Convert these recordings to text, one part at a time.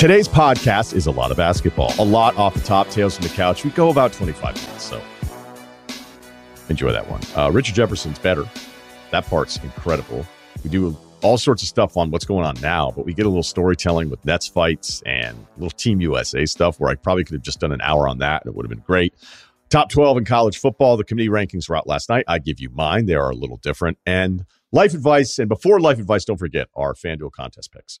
Today's podcast is a lot of basketball, a lot off the top, tales from the couch. We go about 25 minutes, so enjoy that one. Uh, Richard Jefferson's better. That part's incredible. We do all sorts of stuff on what's going on now, but we get a little storytelling with Nets fights and little Team USA stuff where I probably could have just done an hour on that and it would have been great. Top 12 in college football. The committee rankings were out last night. I give you mine. They are a little different. And life advice. And before life advice, don't forget our FanDuel contest picks.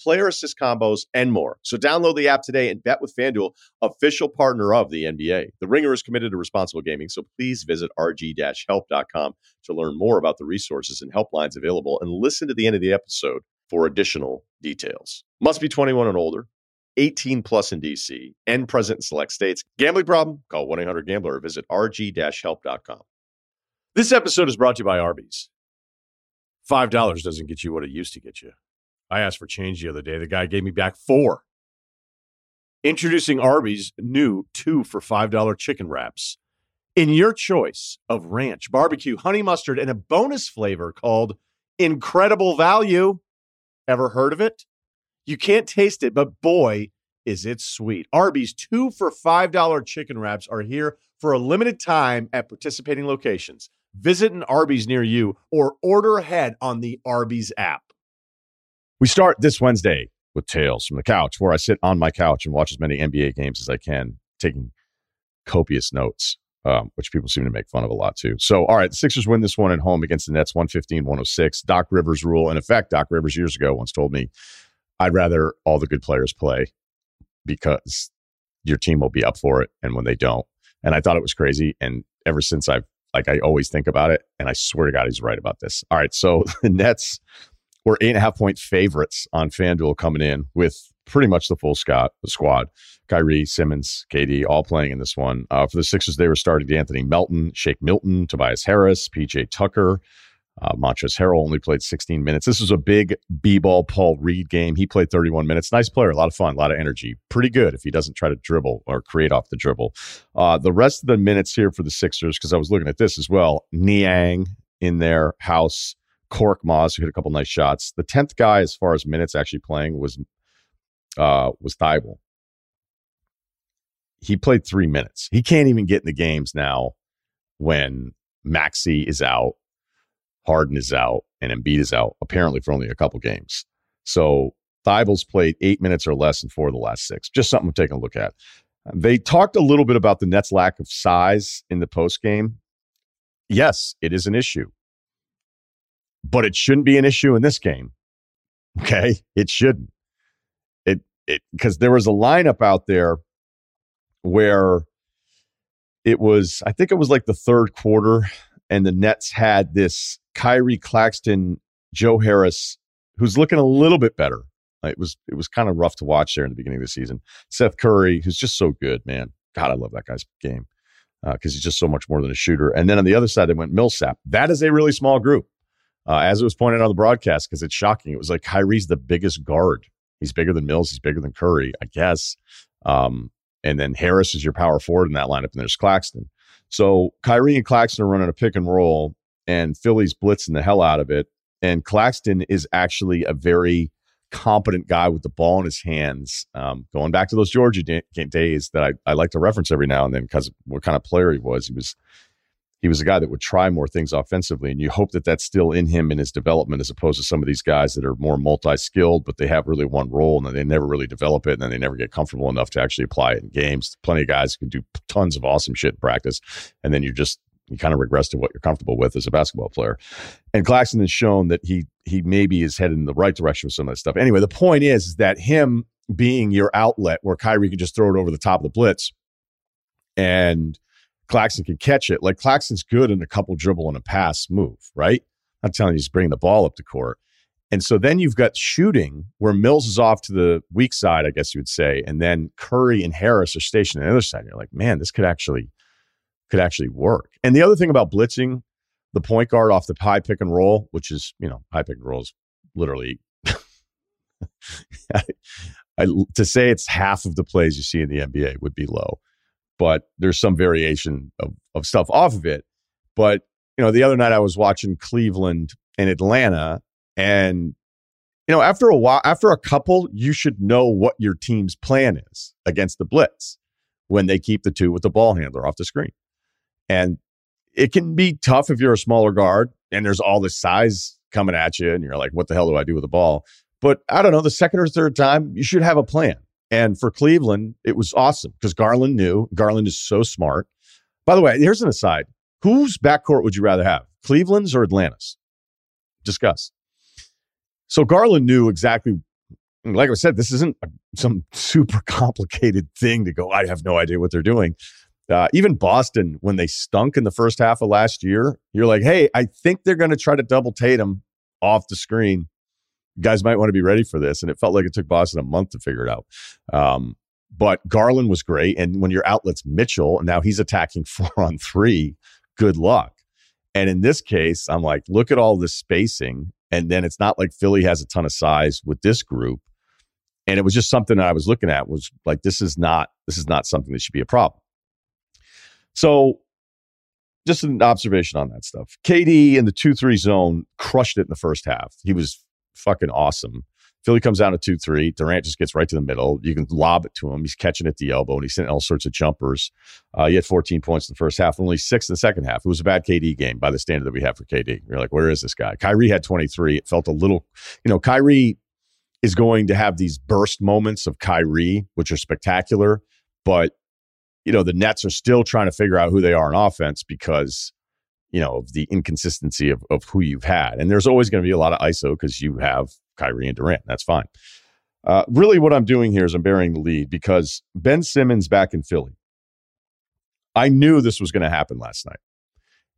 player assist combos, and more. So download the app today and bet with FanDuel, official partner of the NBA. The Ringer is committed to responsible gaming, so please visit rg-help.com to learn more about the resources and helplines available and listen to the end of the episode for additional details. Must be 21 and older. 18 plus in DC and present in select states. Gambling problem? Call 1 800 Gambler or visit rg-help.com. This episode is brought to you by Arby's. $5 doesn't get you what it used to get you. I asked for change the other day. The guy gave me back four. Introducing Arby's new two for $5 chicken wraps in your choice of ranch, barbecue, honey mustard, and a bonus flavor called Incredible Value. Ever heard of it? You can't taste it, but boy, is it sweet. Arby's two for $5 chicken wraps are here for a limited time at participating locations. Visit an Arby's near you or order ahead on the Arby's app. We start this Wednesday with Tales from the Couch, where I sit on my couch and watch as many NBA games as I can, taking copious notes, um, which people seem to make fun of a lot too. So, all right, the Sixers win this one at home against the Nets 115 106. Doc Rivers rule. In effect, Doc Rivers years ago once told me, I'd rather all the good players play because your team will be up for it. And when they don't, and I thought it was crazy. And ever since I've, like, I always think about it. And I swear to God, he's right about this. All right. So the Nets we're eight and a half point favorites on FanDuel coming in with pretty much the full Scott, the squad. Kyrie, Simmons, KD, all playing in this one. Uh, for the Sixers, they were starting Anthony Melton, Shake Milton, Tobias Harris, PJ Tucker. Uh, Montrezl Harrell only played 16 minutes. This was a big B-ball Paul Reed game. He played 31 minutes. Nice player, a lot of fun, a lot of energy. Pretty good if he doesn't try to dribble or create off the dribble. Uh, the rest of the minutes here for the Sixers, because I was looking at this as well. Niang in their house. Korkmaz, who hit a couple nice shots. The tenth guy, as far as minutes actually playing, was uh, was Thybulle. He played three minutes. He can't even get in the games now when Maxey is out, Harden is out, and Embiid is out. Apparently for only a couple games. So Thybulle's played eight minutes or less in four of the last six. Just something to take a look at. They talked a little bit about the Nets' lack of size in the post game. Yes, it is an issue but it shouldn't be an issue in this game. Okay, it shouldn't. It it because there was a lineup out there where it was, I think it was like the third quarter, and the Nets had this Kyrie Claxton, Joe Harris, who's looking a little bit better. It was it was kind of rough to watch there in the beginning of the season. Seth Curry, who's just so good, man. God, I love that guy's game because uh, he's just so much more than a shooter. And then on the other side, they went Millsap. That is a really small group uh, as it was pointed on the broadcast, because it's shocking. It was like Kyrie's the biggest guard. He's bigger than Mills. He's bigger than Curry, I guess. Um, and then Harris is your power forward in that lineup, and there's Claxton. So Kyrie and Claxton are running a pick and roll, and Philly's blitzing the hell out of it. And Claxton is actually a very competent guy with the ball in his hands. Um, going back to those Georgia days that I, I like to reference every now and then because what kind of player he was. He was he was a guy that would try more things offensively, and you hope that that's still in him in his development, as opposed to some of these guys that are more multi-skilled, but they have really one role, and then they never really develop it, and then they never get comfortable enough to actually apply it in games. Plenty of guys can do tons of awesome shit in practice, and then you just you kind of regress to what you're comfortable with as a basketball player. And Claxton has shown that he he maybe is headed in the right direction with some of that stuff. Anyway, the point is, is that him being your outlet where Kyrie can just throw it over the top of the blitz and Claxton can catch it. Like Claxton's good in a couple dribble and a pass move, right? I'm telling you, he's bringing the ball up the court. And so then you've got shooting where Mills is off to the weak side, I guess you would say, and then Curry and Harris are stationed on the other side. And you're like, man, this could actually could actually work. And the other thing about blitzing the point guard off the high pick and roll, which is you know high pick and roll is literally I, I, to say it's half of the plays you see in the NBA would be low, but there's some variation of, of stuff off of it. But you know, the other night I was watching Cleveland and Atlanta, and you know, after a while, after a couple, you should know what your team's plan is against the blitz when they keep the two with the ball handler off the screen. And it can be tough if you're a smaller guard and there's all this size coming at you, and you're like, what the hell do I do with the ball? But I don't know, the second or third time, you should have a plan. And for Cleveland, it was awesome because Garland knew. Garland is so smart. By the way, here's an aside. Whose backcourt would you rather have, Cleveland's or Atlanta's? Discuss. So Garland knew exactly, like I said, this isn't some super complicated thing to go, I have no idea what they're doing. Uh, even Boston, when they stunk in the first half of last year, you're like, hey, I think they're going to try to double Tatum off the screen. Guys might want to be ready for this. And it felt like it took Boston a month to figure it out. Um, but Garland was great. And when your outlet's Mitchell, and now he's attacking four on three, good luck. And in this case, I'm like, look at all this spacing. And then it's not like Philly has a ton of size with this group. And it was just something that I was looking at was like, this is not, this is not something that should be a problem. So just an observation on that stuff. KD in the 2 3 zone crushed it in the first half. He was fucking awesome. Philly comes down to 2 3. Durant just gets right to the middle. You can lob it to him. He's catching at the elbow and he's sending all sorts of jumpers. Uh, he had 14 points in the first half, only six in the second half. It was a bad KD game by the standard that we have for KD. You're like, where is this guy? Kyrie had 23. It felt a little, you know, Kyrie is going to have these burst moments of Kyrie, which are spectacular, but you know, the Nets are still trying to figure out who they are in offense because, you know, the inconsistency of, of who you've had. And there's always going to be a lot of ISO because you have Kyrie and Durant. That's fine. Uh, really, what I'm doing here is I'm burying the lead because Ben Simmons back in Philly. I knew this was going to happen last night.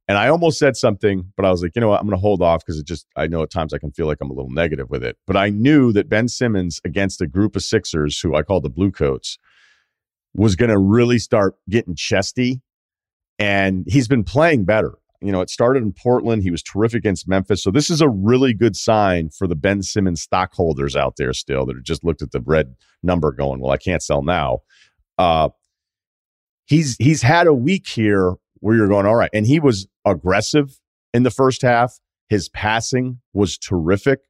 And I almost said something, but I was like, you know what? I'm going to hold off because it just, I know at times I can feel like I'm a little negative with it. But I knew that Ben Simmons against a group of Sixers who I call the Blue Coats was going to really start getting chesty. And he's been playing better. You know, it started in Portland. He was terrific against Memphis. So this is a really good sign for the Ben Simmons stockholders out there still that have just looked at the red number going, well, I can't sell now. Uh, he's he's had a week here where you're going, all right. And he was aggressive in the first half. His passing was terrific.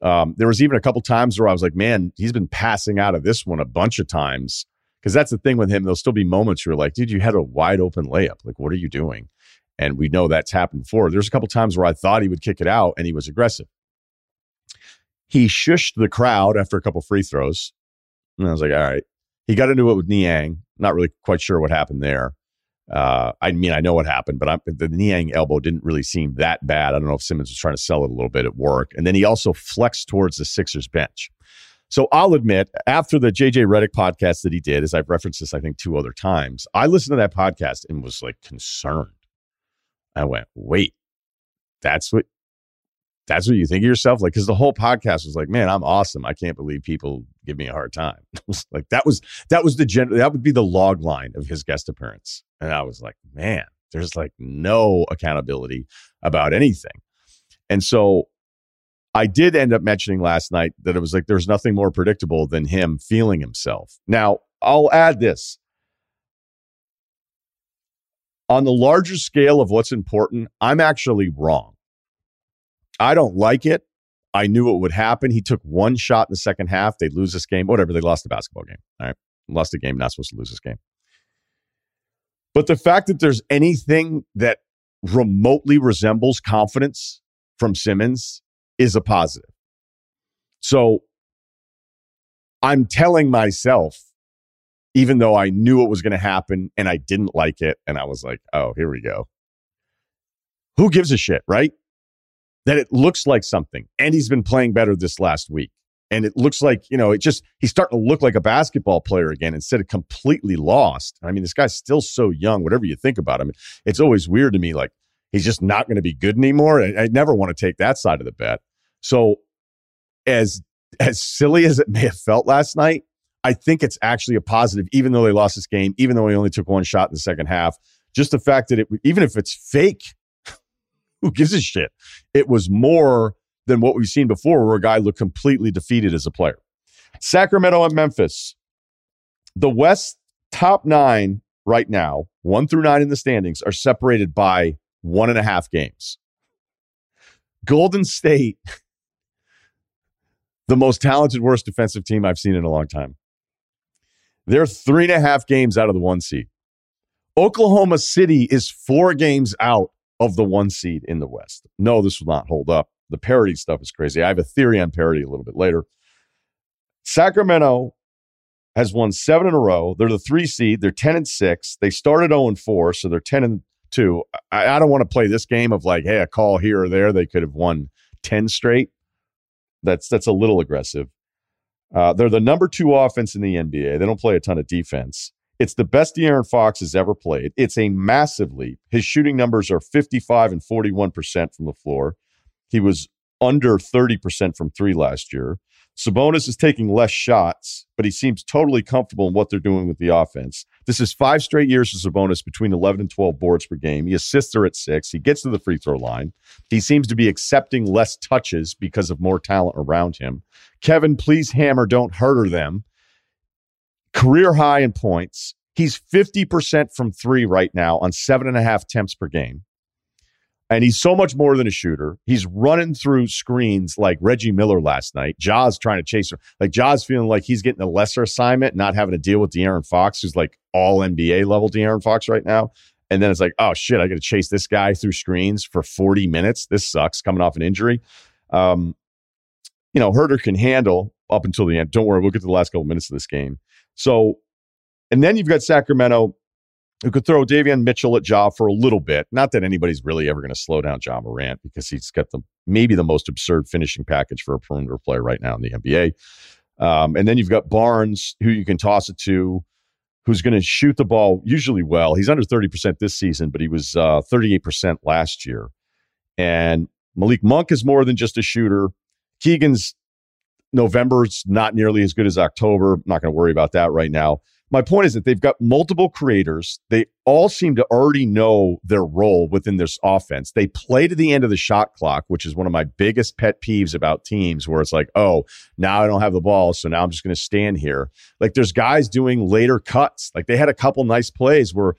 Um, there was even a couple times where I was like, man, he's been passing out of this one a bunch of times because that's the thing with him. There'll still be moments where you're like, dude, you had a wide open layup. Like, what are you doing? And we know that's happened before. There's a couple times where I thought he would kick it out and he was aggressive. He shushed the crowd after a couple free throws. And I was like, all right. He got into it with Niang. Not really quite sure what happened there. Uh, I mean, I know what happened, but I'm, the Niang elbow didn't really seem that bad. I don't know if Simmons was trying to sell it a little bit at work. And then he also flexed towards the Sixers bench. So I'll admit, after the JJ Redick podcast that he did, as I've referenced this, I think two other times, I listened to that podcast and was like concerned. I went, wait, that's what that's what you think of yourself? Like, because the whole podcast was like, man, I'm awesome. I can't believe people give me a hard time. like that was that was the gen that would be the log line of his guest appearance. And I was like, man, there's like no accountability about anything. And so I did end up mentioning last night that it was like there's nothing more predictable than him feeling himself. Now, I'll add this. On the larger scale of what's important, I'm actually wrong. I don't like it. I knew it would happen. He took one shot in the second half. They'd lose this game. Whatever. They lost the basketball game. All right. Lost the game. Not supposed to lose this game. But the fact that there's anything that remotely resembles confidence from Simmons is a positive. So I'm telling myself, even though I knew it was going to happen and I didn't like it, and I was like, oh, here we go. Who gives a shit, right? That it looks like something. And he's been playing better this last week. And it looks like, you know, it just, he's starting to look like a basketball player again instead of completely lost. I mean, this guy's still so young, whatever you think about him. It's always weird to me, like, he's just not going to be good anymore. I, I never want to take that side of the bet. So as as silly as it may have felt last night, I think it's actually a positive, even though they lost this game, even though we only took one shot in the second half. Just the fact that it, even if it's fake, who gives a shit? It was more than what we've seen before, where a guy looked completely defeated as a player. Sacramento and Memphis. The West top nine right now, one through nine in the standings, are separated by one and a half games. Golden State, the most talented, worst defensive team I've seen in a long time. They're three and a half games out of the one seed. Oklahoma City is four games out of the one seed in the West. No, this will not hold up. The parity stuff is crazy. I have a theory on parity a little bit later. Sacramento has won seven in a row. They're the three seed. They're 10 and six. They started 0 and four, so they're 10 and two. I, I don't want to play this game of like, hey, a call here or there. They could have won 10 straight. That's that's a little aggressive. Uh, they're the number two offense in the NBA. They don't play a ton of defense. It's the best De'Aaron Fox has ever played. It's a massive leap. His shooting numbers are 55 and 41% from the floor. He was under 30% from three last year. Sabonis is taking less shots, but he seems totally comfortable in what they're doing with the offense. This is five straight years of Sabonis between 11 and 12 boards per game. He assists her at six. He gets to the free throw line. He seems to be accepting less touches because of more talent around him. Kevin, please hammer, don't hurt her them. Career high in points. He's 50% from three right now on seven and a half attempts per game. And he's so much more than a shooter. He's running through screens like Reggie Miller last night. Ja's trying to chase him. Like Ja's feeling like he's getting a lesser assignment, not having to deal with De'Aaron Fox, who's like all NBA level De'Aaron Fox right now. And then it's like, oh shit, I got to chase this guy through screens for 40 minutes. This sucks coming off an injury. Um, you know, Huerter can handle up until the end. Don't worry, we'll get to the last couple minutes of this game. So, and then you've got Sacramento who could throw Davion Mitchell at Ja for a little bit. Not that anybody's really ever going to slow down Ja Morant because he's got the maybe the most absurd finishing package for a perimeter player right now in the NBA. Um, and then you've got Barnes, who you can toss it to, who's going to shoot the ball usually well. He's under 30% this season, but he was uh, 38% last year. And Malik Monk is more than just a shooter. Keegan's November's not nearly as good as October. I'm not going to worry about that right now my point is that they've got multiple creators. They all seem to already know their role within this offense. They play to the end of the shot clock, which is one of my biggest pet peeves about teams where it's like, oh, now I don't have the ball. So now I'm just going to stand here. Like there's guys doing later cuts. Like they had a couple nice plays where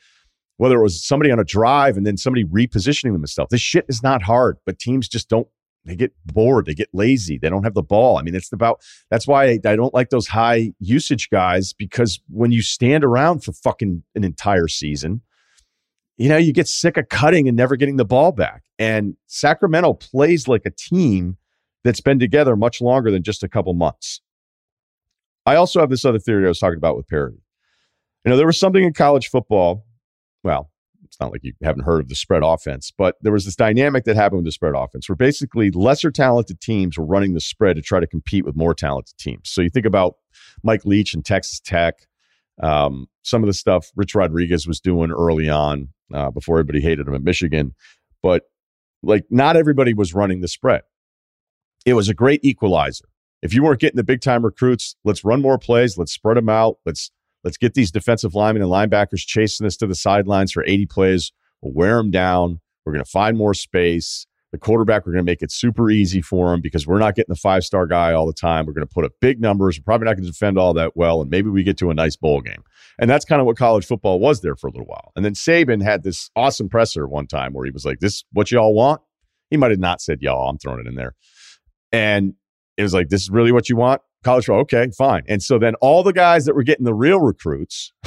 whether it was somebody on a drive and then somebody repositioning them and stuff. This shit is not hard, but teams just don't they get bored, they get lazy, they don't have the ball. I mean, it's about that's why I, don't like those high usage guys because when you stand around for fucking an entire season, you know, you get sick of cutting and never getting the ball back. And Sacramento plays like a team that's been together much longer than just a couple months. I also have this other theory I was talking about with parity. You know, there was something in college football. Well, it's not like you haven't heard of the spread offense, but there was this dynamic that happened with the spread offense where basically lesser talented teams were running the spread to try to compete with more talented teams. So you think about Mike Leach and Texas Tech, um, some of the stuff Rich Rodriguez was doing early on uh, before everybody hated him at Michigan, but like not everybody was running the spread. It was a great equalizer. If you weren't getting the big time recruits, let's run more plays, let's spread them out, let's Let's get these defensive linemen and linebackers chasing us to the sidelines for 80 plays. We'll wear them down. We're going to find more space. The quarterback, we're going to make it super easy for him because we're not getting the five star guy all the time. We're going to put up big numbers. We're probably not going to defend all that well. And maybe we get to a nice bowl game. And that's kind of what college football was there for a little while. And then Saban had this awesome presser one time where he was like, This what y'all want? He might have not said y'all. I'm throwing it in there. And it was like, This is really what you want? College football. Okay, fine. And so then all the guys that were getting the real recruits,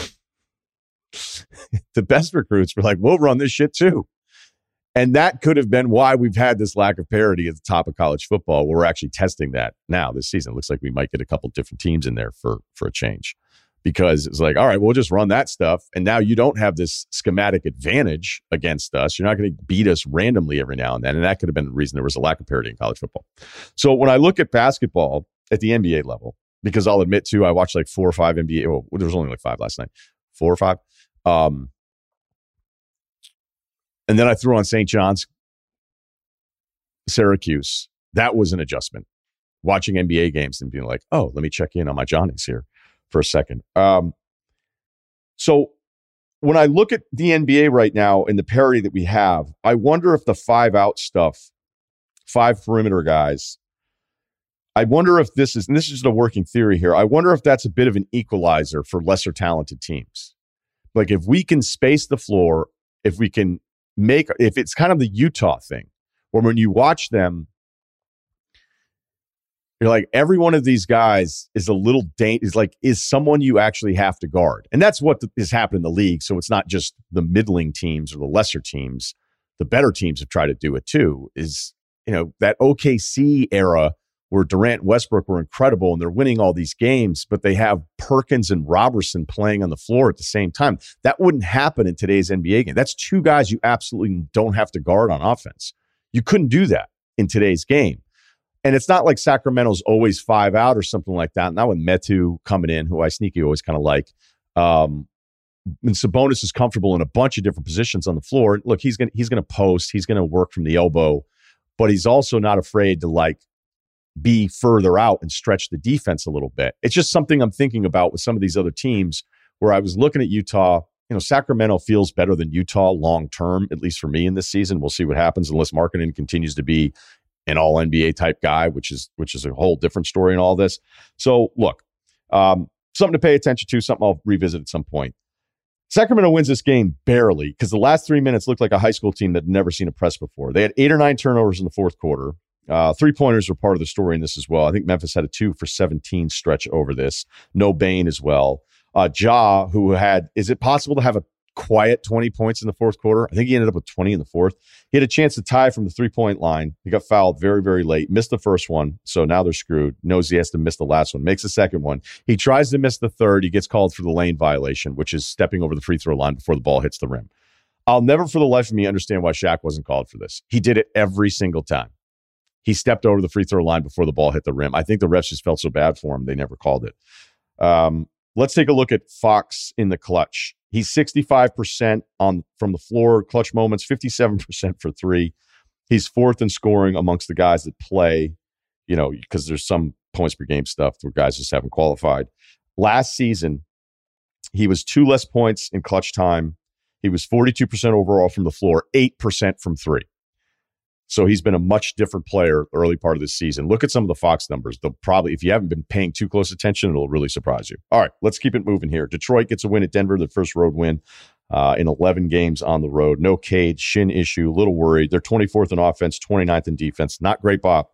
the best recruits were like, we'll run this shit too. And that could have been why we've had this lack of parity at the top of college football. We're actually testing that now this season. It looks like we might get a couple different teams in there for for a change. Because it's like, all right, we'll just run that stuff. And now you don't have this schematic advantage against us. You're not going to beat us randomly every now and then. And that could have been the reason there was a lack of parity in college football. So when I look at basketball, at the NBA level because I'll admit to I watched like four or five NBA. Well, there was only like five last night, four or five. Um, and then I threw on St. John's, Syracuse. That was an adjustment. watching NBA games and being like, oh, let me check in on my Johnnies here for a second. Um, so when I look at the NBA right now and the parity that we have, I wonder if the five out stuff, five perimeter guys, I wonder if this is, and this is just a working theory here. I wonder if that's a bit of an equalizer for lesser talented teams. Like if we can space the floor, if we can make, if it's kind of the Utah thing, where when you watch them, you're like every one of these guys is a little dang is like is someone you actually have to guard and that's what has happened in the league so it's not just the middling teams or the lesser teams the better teams have tried to do it too is you know that okc era where durant and westbrook were incredible and they're winning all these games but they have perkins and Roberson playing on the floor at the same time that wouldn't happen in today's nba game that's two guys you absolutely don't have to guard on offense you couldn't do that in today's game and it's not like Sacramento's always five out or something like that. Not with Metu coming in, who I sneaky always kind of like. Um, and Sabonis is comfortable in a bunch of different positions on the floor. Look, he's gonna he's gonna post, he's gonna work from the elbow, but he's also not afraid to like be further out and stretch the defense a little bit. It's just something I'm thinking about with some of these other teams where I was looking at Utah. You know, Sacramento feels better than Utah long term, at least for me in this season. We'll see what happens unless Markkanen continues to be an all NBA type guy, which is which is a whole different story in all this. So look, um, something to pay attention to, something I'll revisit at some point. Sacramento wins this game barely because the last three minutes looked like a high school team that never seen a press before. They had eight or nine turnovers in the fourth quarter. Uh, three pointers were part of the story in this as well. I think Memphis had a two for 17 stretch over this. No Bane as well. Uh, Ja, who had, is it possible to have a quiet 20 points in the fourth quarter. I think he ended up with 20 in the fourth. He had a chance to tie from the three point line. He got fouled very, very late, missed the first one. So now they're screwed. Knows he has to miss the last one, makes the second one. He tries to miss the third. He gets called for the lane violation, which is stepping over the free throw line before the ball hits the rim. I'll never for the life of me understand why Shaq wasn't called for this. He did it every single time. He stepped over the free throw line before the ball hit the rim. I think the refs just felt so bad for him, they never called it. Um, let's take a look at Fox in the clutch. He's 65% on from the floor, clutch moments, 57% for three. He's fourth in scoring amongst the guys that play, you know, because there's some points per game stuff where guys just haven't qualified. Last season, he was two less points in clutch time. He was 42% overall from the floor, 8% from three. So he's been a much different player early part of the season. Look at some of the Fox numbers. They'll probably, if you haven't been paying too close attention, it'll really surprise you. All right, let's keep it moving here. Detroit gets a win at Denver, the first road win uh, in 11 games on the road. No Cade, shin issue, little worried. They're 24th in offense, 29th in defense. Not great, Bob.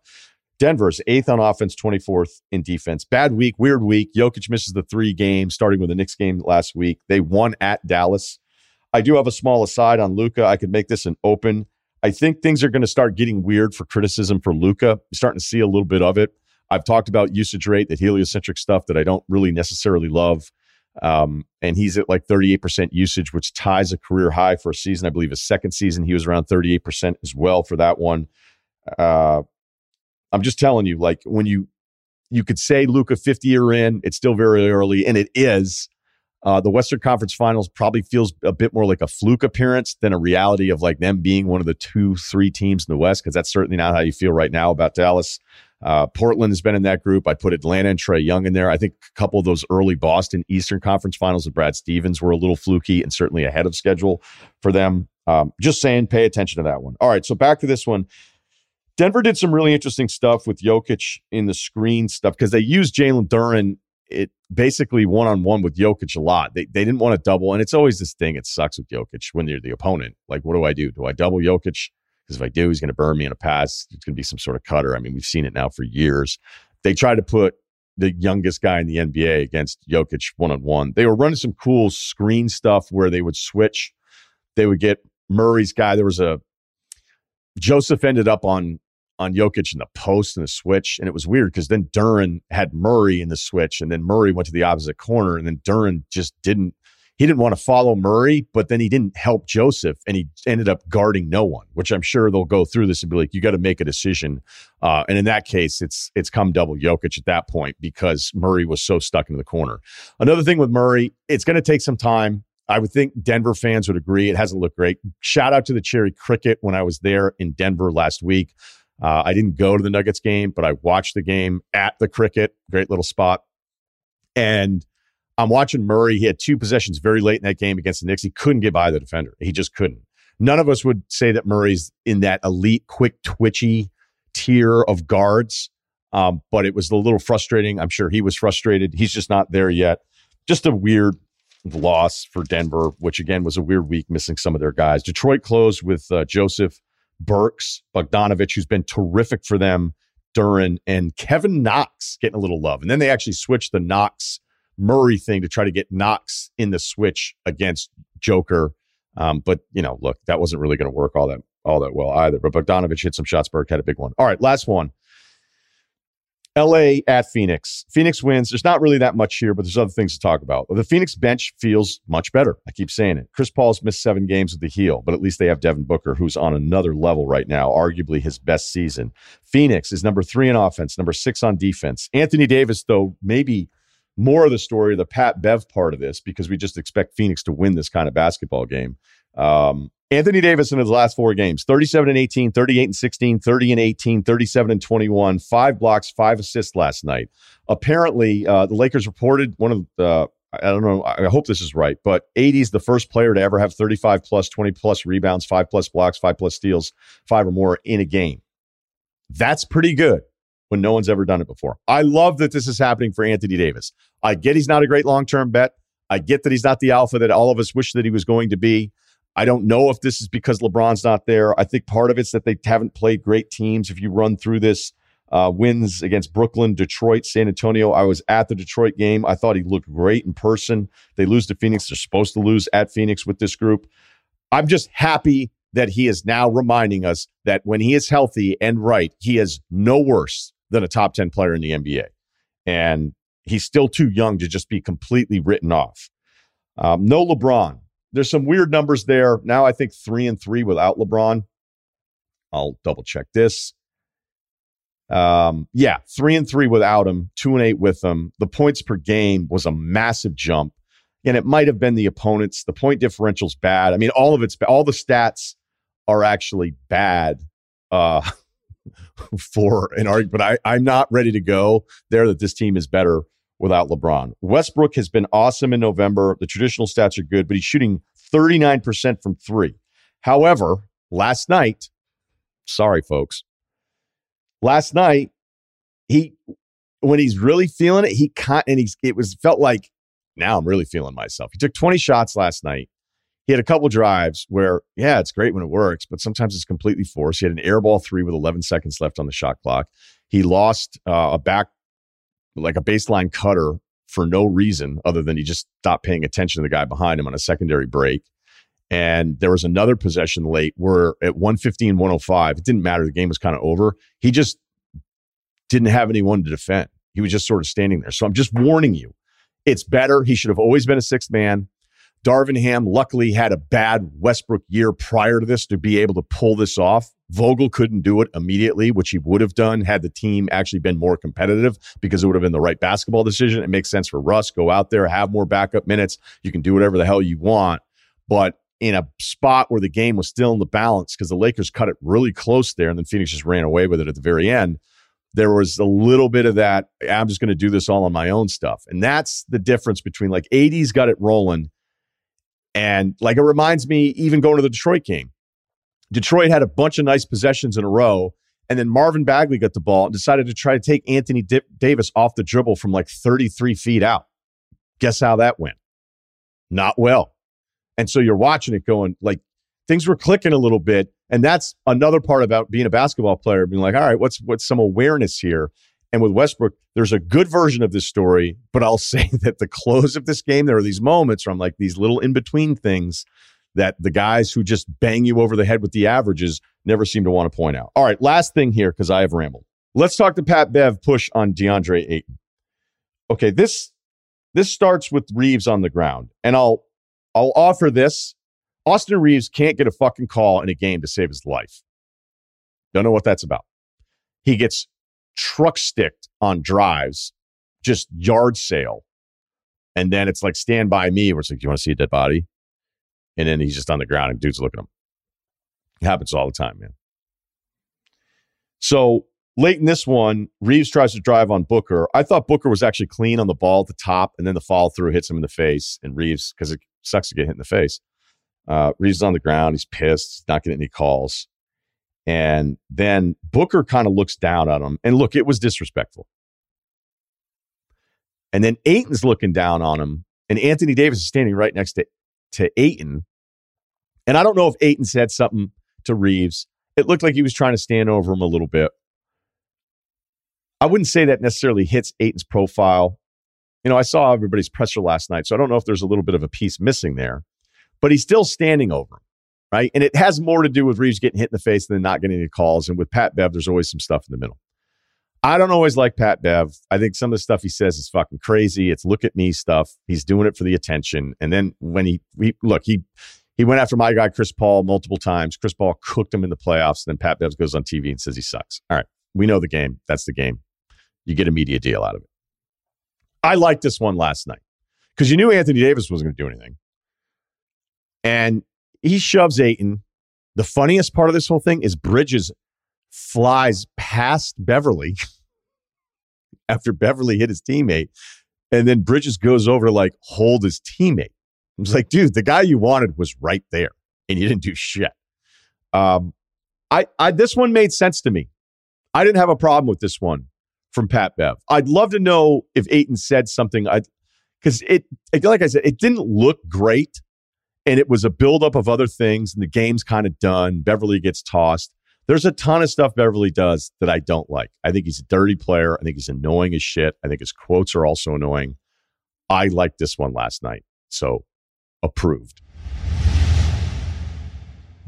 Denver's eighth on offense, 24th in defense. Bad week, weird week. Jokic misses the three games, starting with the Knicks game last week. They won at Dallas. I do have a small aside on Luka. I could make this an open I think things are going to start getting weird for criticism for Luka. starting to see a little bit of it. I've talked about usage rate, that heliocentric stuff that I don't really necessarily love. Um, and he's at like 38% usage, which ties a career high for a season. I believe his second season, he was around 38% as well for that one. Uh, I'm just telling you, like when you you could say Luka 50 year in, it's still very early, and it is. Uh, the Western Conference Finals probably feels a bit more like a fluke appearance than a reality of like them being one of the two, three teams in the West, because that's certainly not how you feel right now about Dallas. Uh, Portland has been in that group. I put Atlanta and Trae Young in there. I think a couple of those early Boston Eastern Conference Finals with Brad Stevens were a little fluky and certainly ahead of schedule for them. Um, just saying, pay attention to that one. All right, so back to this one. Denver did some really interesting stuff with Jokic in the screen stuff because they used Jalen Duren it basically one on one with Jokic a lot. They they didn't want to double, and it's always this thing. It sucks with Jokic when you're the opponent. Like, what do I do? Do I double Jokic? Because if I do, he's going to burn me in a pass. It's going to be some sort of cutter. I mean, we've seen it now for years. They tried to put the youngest guy in the NBA against Jokic one on one. They were running some cool screen stuff where they would switch. They would get Murray's guy. There was a Joseph ended up on on Jokic in the post and the switch. And it was weird because then Duren had Murray in the switch, and then Murray went to the opposite corner, and then Duren just didn't. He didn't want to follow Murray, but then he didn't help Joseph, and he ended up guarding no one. Which I'm sure they'll go through this and be like, "You got to make a decision." Uh, and in that case, it's it's come double Jokic at that point because Murray was so stuck into the corner. Another thing with Murray, it's going to take some time. I would think Denver fans would agree. It hasn't looked great. Shout out to the Cherry Cricket when I was there in Denver last week. Uh, I didn't go to the Nuggets game, but I watched the game at the cricket. Great little spot. And I'm watching Murray. He had two possessions very late in that game against the Knicks. He couldn't get by the defender. He just couldn't. None of us would say that Murray's in that elite, quick, twitchy tier of guards. Um, but it was a little frustrating. I'm sure he was frustrated. He's just not there yet. Just a weird loss for Denver, which again was a weird week, missing some of their guys. Detroit closed with uh, Joseph Burks, Bogdanovich, who's been terrific for them, Duren, and Kevin Knox getting a little love. And then they actually switched the Knox Murray thing to try to get Knox in the switch against Joker. Um, but you know, look, that wasn't really going to work all that all that well either. But Bogdanovich hit some shots. Burke had a big one. All right, last one. LA at Phoenix. Phoenix wins. There's not really that much here, but there's other things to talk about. The Phoenix bench feels much better. I keep saying it. Chris Paul's missed seven games with the heel, but at least they have Devin Booker, who's on another level right now, arguably his best season. Phoenix is number three in offense, number six on defense. Anthony Davis, though, maybe more of the story, the Pat Bev part of this, because we just expect Phoenix to win this kind of basketball game. Um, Anthony Davis in his last four games 37 and 18, 38 and 16, 30 and 18, 37 and 21, five blocks, five assists last night. Apparently, uh, the Lakers reported one of the, I don't know, I hope this is right, but AD is the first player to ever have 35 plus, 20 plus rebounds, five plus blocks, five plus steals, five or more in a game. That's pretty good when no one's ever done it before. I love that this is happening for Anthony Davis. I get he's not a great long term bet. I get that he's not the alpha that all of us wish that he was going to be. I don't know if this is because LeBron's not there. I think part of it's that they haven't played great teams. If you run through this, uh, wins against Brooklyn, Detroit, San Antonio. I was at the Detroit game. I thought he looked great in person. They lose to Phoenix. They're supposed to lose at Phoenix with this group. I'm just happy that he is now reminding us that when he is healthy and right, he is no worse than a top 10 player in the NBA. And he's still too young to just be completely written off. Um, no LeBron there's some weird numbers there. Now I think three and three without LeBron. I'll double check this. Um, yeah, three and three without him, two and eight with him. The points per game was a massive jump. And it might have been the opponents. The point differential's bad. I mean, all of it's all the stats are actually bad uh, for an argument, but I, I'm not ready to go there that this team is better without LeBron. Westbrook has been awesome in November. The traditional stats are good, but he's shooting 39% from three. However, last night, sorry, folks, last night, he, when he's really feeling it, he can't, and he's, it was felt like now I'm really feeling myself. He took 20 shots last night. He had a couple drives where, yeah, it's great when it works, but sometimes it's completely forced. He had an air ball three with 11 seconds left on the shot clock. He lost uh, a back like a baseline cutter for no reason other than he just stopped paying attention to the guy behind him on a secondary break. And there was another possession late where at 115, 105, it didn't matter. The game was kind of over. He just didn't have anyone to defend. He was just sort of standing there. So I'm just warning you. It's better. He should have always been a sixth man. Darvin Ham luckily had a bad Westbrook year prior to this to be able to pull this off. Vogel couldn't do it immediately, which he would have done had the team actually been more competitive because it would have been the right basketball decision. It makes sense for Russ, go out there, have more backup minutes. You can do whatever the hell you want. But in a spot where the game was still in the balance because the Lakers cut it really close there and then Phoenix just ran away with it at the very end. There was a little bit of that. I'm just going to do this all on my own stuff. And that's the difference between like AD's got it rolling and like it reminds me, even going to the Detroit game, Detroit had a bunch of nice possessions in a row. And then Marvin Bagley got the ball and decided to try to take Anthony Davis off the dribble from like 33 feet out. Guess how that went? Not well. And so you're watching it going like things were clicking a little bit. And that's another part about being a basketball player, being like, all right, what's what's some awareness here? And with Westbrook, there's a good version of this story, but I'll say that the close of this game, there are these moments where I'm like these little in between things that the guys who just bang you over the head with the averages never seem to want to point out. All right, last thing here, because I have rambled. Let's talk to Pat Bev push on DeAndre Ayton. Okay, this this starts with Reaves on the ground, and I'll I'll offer this. Austin Reaves can't get a fucking call in a game to save his life. Don't know what that's about. He gets truck sticked on drives, just yard sale. And then it's like stand by me, where it's like, Do you want to see a dead body? And then he's just on the ground and dude's looking at him. It happens all the time, man. So late in this one, Reaves tries to drive on Booker. I thought Booker was actually clean on the ball at the top, and then the follow through hits him in the face. And Reaves, because it sucks to get hit in the face, uh, Reaves is on the ground. He's pissed. He's not getting any calls. And then Booker kind of looks down at him. And look, it was disrespectful. And then Ayton's looking down on him. And Anthony Davis is standing right next to, to Ayton. And I don't know if Ayton said something to Reaves. It looked like he was trying to stand over him a little bit. I wouldn't say that necessarily hits Ayton's profile. You know, I saw everybody's presser last night, so I don't know if there's a little bit of a piece missing there, but he's still standing over him, right? And it has more to do with Reaves getting hit in the face than not getting any calls. And with Pat Bev, there's always some stuff in the middle. I don't always like Pat Bev. I think some of the stuff he says is fucking crazy. It's look at me stuff. He's doing it for the attention. And then when he, he look, he he went after my guy Chris Paul multiple times. Chris Paul cooked him in the playoffs. And Then Pat Bev goes on TV and says he sucks. All right, we know the game. That's the game. You get a media deal out of it. I liked this one last night because you knew Anthony Davis wasn't going to do anything, and he shoves Ayton. The funniest part of this whole thing is Bridges flies past Beverley after Beverley hit his teammate. And then Bridges goes over to like hold his teammate. I was like, dude, the guy you wanted was right there and you didn't do shit. Um, I, I, this one made sense to me. I didn't have a problem with this one from Pat Bev. I'd love to know if Ayton said something. I, because it, it, like I said, it didn't look great, and it was a buildup of other things, and the game's kind of done. Beverley gets tossed. There's a ton of stuff Beverley does that I don't like. I think he's a dirty player. I think he's annoying as shit. I think his quotes are also annoying. I liked this one last night. So approved.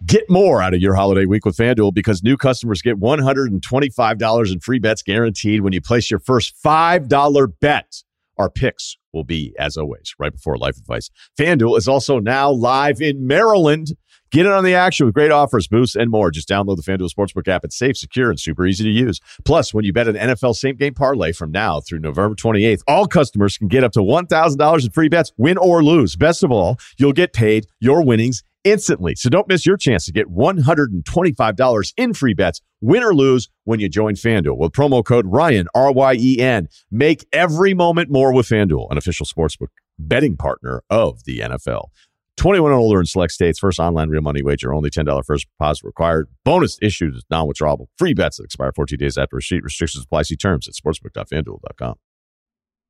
Get more out of your holiday week with FanDuel because new customers get $125 in free bets guaranteed when you place your first $5 bet. Our picks will be, as always, right before life advice. FanDuel is also now live in Maryland. Get in on the action with great offers, boosts, and more. Just download the FanDuel Sportsbook app. It's safe, secure, and super easy to use. Plus, when you bet an NFL same game parlay from now through November 28th, all customers can get up to $1,000 in free bets, win or lose. Best of all, you'll get paid your winnings instantly. So don't miss your chance to get $125 in free bets, win or lose, when you join FanDuel with promo code Ryen, R Y E N. Make every moment more with FanDuel, an official sportsbook betting partner of the NFL. 21 and older in select states. First online real money wager. Only $10 first deposit required. Bonus issued is non-withdrawable. Free bets that expire 14 days after receipt. Restrictions apply. See terms at sportsbook.fanduel.com.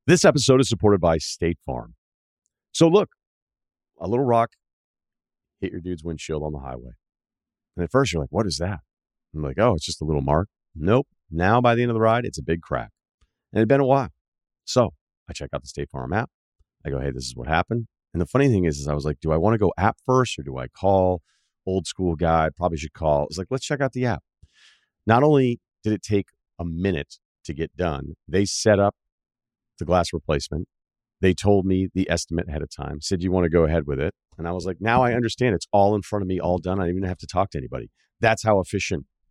This episode is supported by State Farm. So look, a little rock hit your dude's windshield on the highway. And at first you're like, what is that? I'm like, oh, it's just a little mark. Nope. Now by the end of the ride, it's a big crack. And it had been a while. So I check out the State Farm app. I go, hey, this is what happened. And the funny thing is, is I was like, do I want to go app first or do I call old school guy? Probably should call. It's like, let's check out the app. Not only did it take a minute to get done, they set up the glass replacement. They told me the estimate ahead of time, said, you want to go ahead with it? And I was like, now I understand. It's all in front of me, all done. I don't even have to talk to anybody. That's how efficient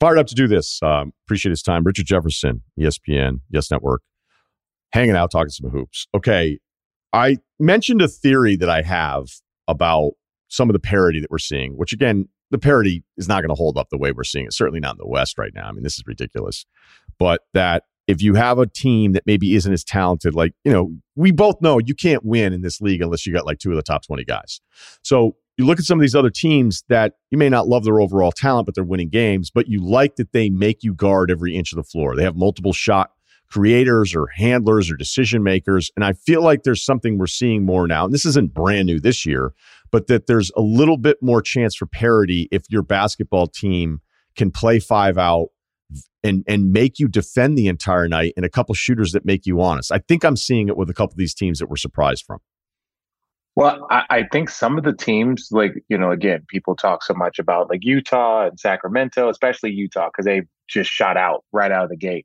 Fired up to do this. Um, appreciate his time. Richard Jefferson, ESPN, Yes Network, hanging out, talking some hoops. Okay. I mentioned a theory that I have about some of the parity that we're seeing, which again, the parity is not going to hold up the way we're seeing it. Certainly not in the West right now. I mean, this is ridiculous. But that if you have a team that maybe isn't as talented, like, you know, we both know you can't win in this league unless you got like two of the top 20 guys. So you look at some of these other teams that you may not love their overall talent, but they're winning games, but you like that they make you guard every inch of the floor. They have multiple shot creators or handlers or decision makers. And I feel like there's something we're seeing more now. And this isn't brand new this year, but that there's a little bit more chance for parity if your basketball team can play five out and and make you defend the entire night and a couple shooters that make you honest. I think I'm seeing it with a couple of these teams that we're surprised from. Well, I, I, think some of the teams, like, you know, again, people talk so much about like Utah and Sacramento, especially Utah, because they just shot out right out of the gate.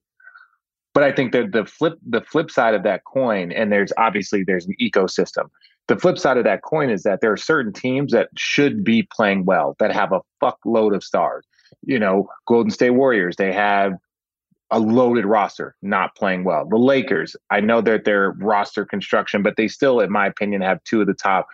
But I think that the flip the flip side of that coin, and there's obviously there's an ecosystem. The flip side of that coin is that there are certain teams that should be playing well, that have a fuckload of stars. You know, Golden State Warriors, they have a loaded roster, not playing well. The Lakers, I know that their roster construction, but they still, in my opinion, have two of the top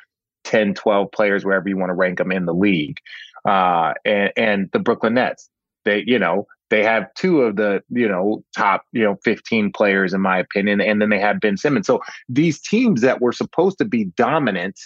10, 12 players, wherever you want to rank them in the league. Uh, and, and the Brooklyn Nets, they, you know, they have two of the, you know, top, you know, 15 players, in my opinion. And then they have Ben Simmons. So these teams that were supposed to be dominant,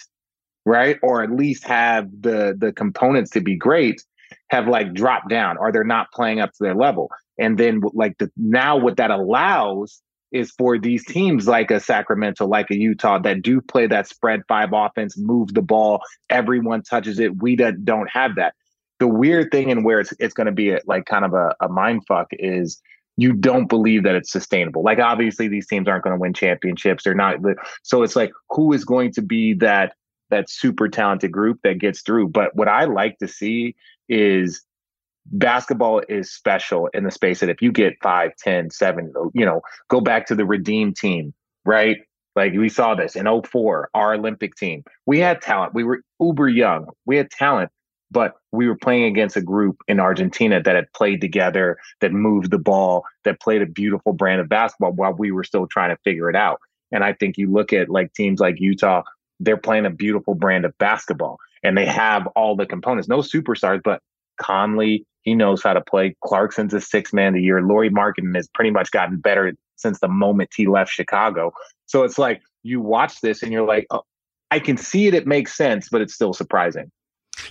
right, or at least have the the components to be great, have like dropped down or they're not playing up to their level. And then like the now what that allows is for these teams like a Sacramento, like a Utah that do play that spread five offense, move the ball, everyone touches it. We don't have that. The weird thing and where it's it's going to be a, like kind of a, a mind fuck is you don't believe that it's sustainable. Like obviously these teams aren't going to win championships. They're not. So it's like who is going to be that that super talented group that gets through. But what I like to see is basketball is special in the space that if you get five, ten, seven, you know, go back to the Redeem team, right? Like we saw this in 04, our Olympic team. We had talent. We were uber young. We had talent, but we were playing against a group in Argentina that had played together, that moved the ball, that played a beautiful brand of basketball while we were still trying to figure it out. And I think you look at like teams like Utah, they're playing a beautiful brand of basketball and they have all the components. No superstars, but Conley, he knows how to play. Clarkson's a six man of the year. Lauri Markkanen has pretty much gotten better since the moment he left Chicago. So it's like you watch this and you're like, oh, I can see it. It makes sense, but it's still surprising.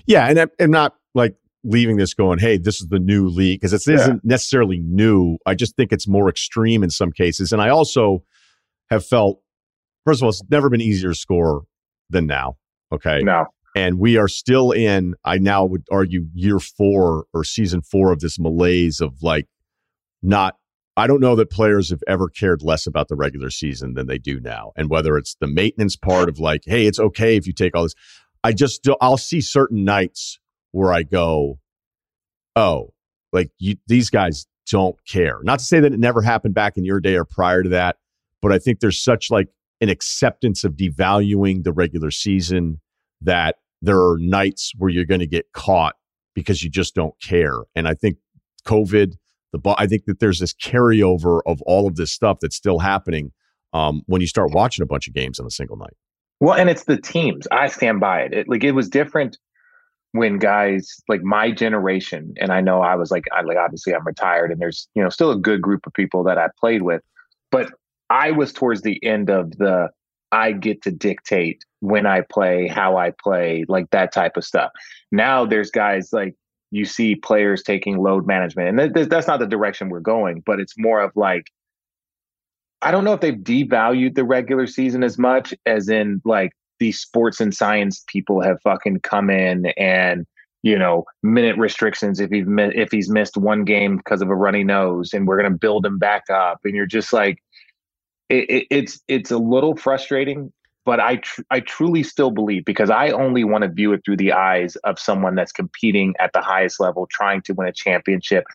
Yeah, and I'm not like leaving this going, hey, this is the new league because it isn't yeah. necessarily new. I just think it's more extreme in some cases, and I also have felt, first of all, it's never been easier to score than now. Okay, no, and we are still in, I now would argue, year four or season four of this malaise of like not, I don't know that players have ever cared less about the regular season than they do now. And whether it's the maintenance part of like, hey, it's okay if you take all this, I just, I'll see certain nights where I go, oh, like you, these guys don't care. Not to say that it never happened back in your day or prior to that, but I think there's such like an acceptance of devaluing the regular season that there are nights where you're going to get caught because you just don't care. And I think COVID, the I think that there's this carryover of all of this stuff that's still happening um, when you start watching a bunch of games on a single night. Well, and it's the teams. I stand by it. it like it was different when guys like my generation, and I know I was like, I like obviously I'm retired, and there's you know still a good group of people that I played with, but I was towards the end of the I get to dictate when I play, how I play, like that type of stuff. Now there's guys like you see players taking load management, and th- that's not the direction we're going, but it's more of like, I don't know if they've devalued the regular season as much as in like these sports and science people have fucking come in and you know minute restrictions if he's if he's missed one game because of a runny nose and we're going to build him back up and you're just like it, it, it's it's a little frustrating, but I tr- I truly still believe because I only want to view it through the eyes of someone that's competing at the highest level, trying to win a championship,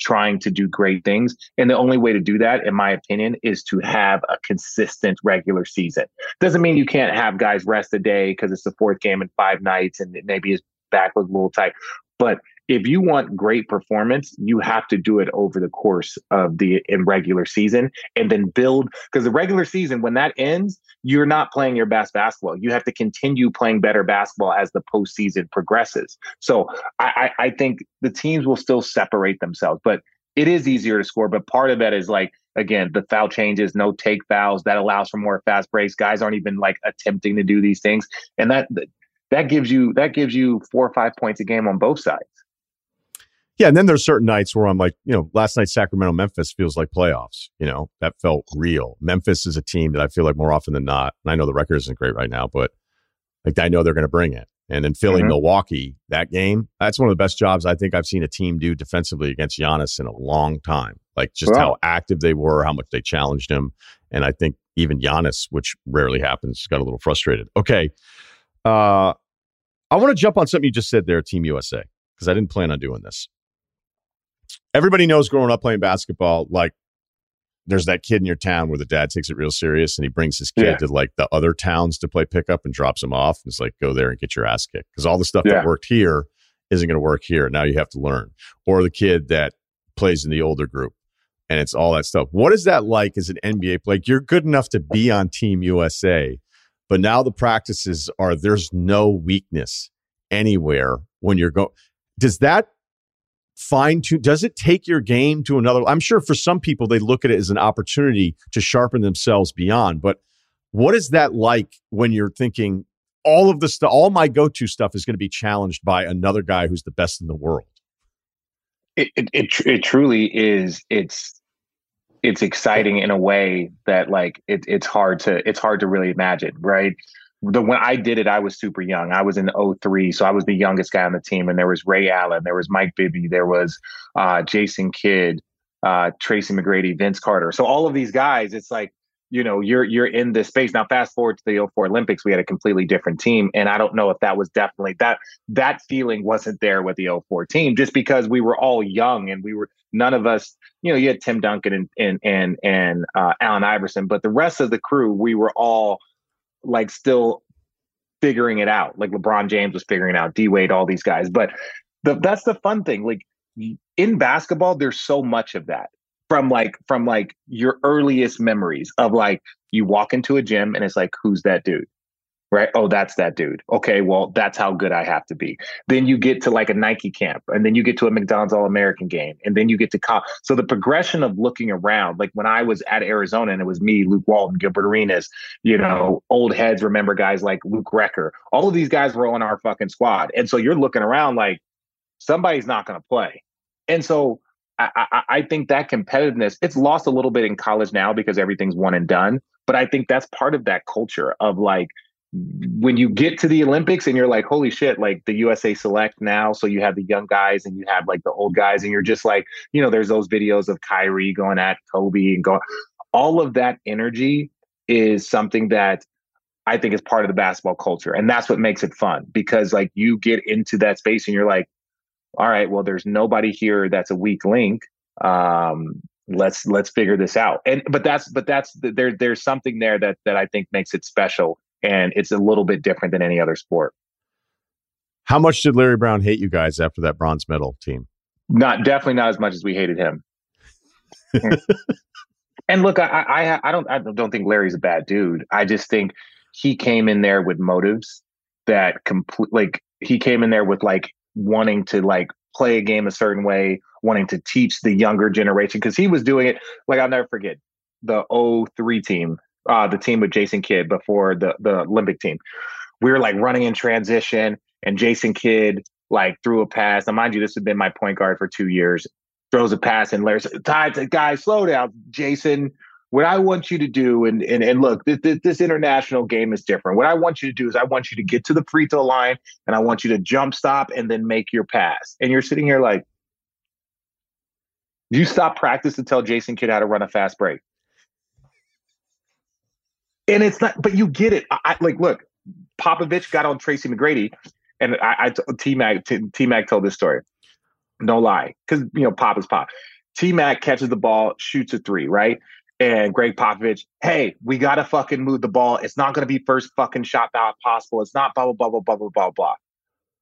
trying to do great things. And the only way to do that, in my opinion, is to have a consistent regular season. Doesn't mean you can't have guys rest a day because it's the fourth game in five nights and maybe his back was a little tight. But if you want great performance, you have to do it over the course of the in regular season and then build because the regular season, when that ends, you're not playing your best basketball. You have to continue playing better basketball as the postseason progresses. So I, I, I think the teams will still separate themselves, but it is easier to score. But part of that is like again, the foul changes, no take fouls, that allows for more fast breaks. Guys aren't even like attempting to do these things. And that that gives you that gives you four or five points a game on both sides. Yeah, and then there's certain nights where I'm like, you know, last night Sacramento Memphis feels like playoffs. You know, that felt real. Memphis is a team that I feel like more often than not, and I know the record isn't great right now, but like I know they're going to bring it. And then Philly, mm-hmm. Milwaukee, that game, that's one of the best jobs I think I've seen a team do defensively against Giannis in a long time. Like just how active they were, how much they challenged him. And I think even Giannis, which rarely happens, got a little frustrated. Okay. Uh, I want to jump on something you just said there, Team USA, because I didn't plan on doing this everybody knows growing up playing basketball, like there's that kid in your town where the dad takes it real serious and he brings his kid Yeah. to like the other towns to play pickup and drops him off. And it's like, go there and get your ass kicked. Because all the stuff Yeah. that worked here isn't going to work here. Now you have to learn. Or the kid that plays in the older group and it's all that stuff. What is that like as an NBA? Like you're good enough to be on Team USA, but now the practices are there's no weakness anywhere when you're going. Does that fine tune? Does it take your game to another? I'm sure for some people they look at it as an opportunity to sharpen themselves beyond. But what is that like when you're thinking all of the stuff, all my go-to stuff is going to be challenged by another guy who's the best in the world? it it it, it truly is it's it's exciting in a way that like it, it's hard to it's hard to really imagine right the when i did it i was super young. I was in 03 so i was the youngest guy on the team and there was ray allen there was mike bibby there was uh, jason kidd uh, tracy mcgrady vince carter. So all of these guys it's like you know you're you're in this space. Now fast forward to the 04 olympics we had a completely different team and i don't know if that was definitely that that feeling wasn't there with the 04 team just because we were all young and we were none of us you know you had tim duncan and and and, and uh, allen iverson but the rest of the crew we were all like still figuring it out. Like lebron james was figuring out d wade all these guys. But the, that's the fun thing. Like in basketball there's so much of that from like from like your earliest memories of like you walk into a gym and it's like who's that dude right? Oh that's that dude. Okay well that's how good i have to be. Then you get to like a nike camp and then you get to a mcdonald's all-american game and then you get to co- so the progression of looking around like when i was at arizona and it was me luke walton gilbert arenas you know old heads remember guys like luke recker. All of these guys were on our fucking squad and so you're looking around like somebody's not going to play. And so I, I, I think that competitiveness it's lost a little bit in college now because everything's one and done. But I think that's part of that culture of like when you get to the Olympics and you're like, holy shit, like the USA select now. So you have the young guys and you have like the old guys, and you're just like, you know, there's those videos of Kyrie going at Kobe and going, all of that energy is something that I think is part of the basketball culture. And that's what makes it fun because like you get into that space and you're like, all right, well, there's nobody here that's a weak link. Um, let's let's figure this out. And but that's but that's there there's something there that that I think makes it special, and it's a little bit different than any other sport. How much did Larry Brown hate you guys after that bronze medal team? Not definitely not as much as we hated him. and look, I, I I don't I don't think Larry's a bad dude. I just think he came in there with motives that complete like he came in there with like wanting to like play a game a certain way, wanting to teach the younger generation because he was doing it like I'll never forget the 03 team, uh, the team with Jason Kidd before the the Olympic team. We were like running in transition, and Jason Kidd like threw a pass. Now, mind you, this had been my point guard for two years. Throws a pass, and Larry said, "Guys, slow down, Jason." What I want you to do, and and, and look, this, this, this international game is different. What I want you to do is I want you to get to the free throw line, and I want you to jump stop and then make your pass. And you're sitting here like, you stop practice to tell Jason Kidd how to run a fast break. And it's not, but you get it. I, I like, look, Popovich got on Tracy McGrady, and I, I T Mac T Mac told this story. No lie, because you know Pop is Pop. T Mac catches the ball, shoots a three, right? And Greg Popovich, hey, we gotta fucking move the ball. It's not gonna be first fucking shot out possible. It's not blah blah blah blah blah blah blah blah.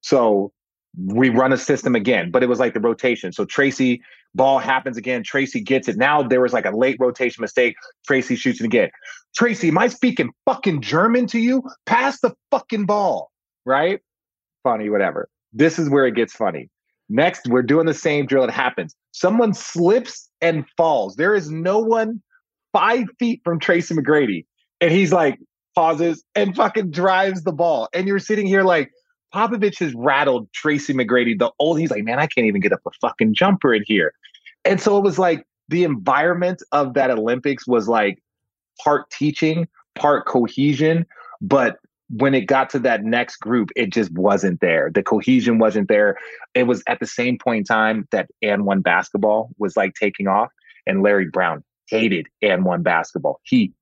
So we run a system again, but it was like the rotation. So Tracy ball happens again. Tracy gets it. Now there was like a late rotation mistake. Tracy shoots it again. Tracy, am I speaking fucking German to you? Pass the fucking ball, right? Funny, whatever. This is where it gets funny. Next, we're doing the same drill. It happens. Someone slips and falls. There is no one five feet from Tracy McGrady. And he's like, pauses and fucking drives the ball. And you're sitting here like, Popovich has rattled Tracy McGrady, the old. He's like, man, I can't even get up a fucking jumper in here. And so it was like the environment of that Olympics was like part teaching, part cohesion. But when it got to that next group, it just wasn't there. The cohesion wasn't there. It was at the same point in time that and one basketball was like taking off, and Larry Brown hated and one basketball. He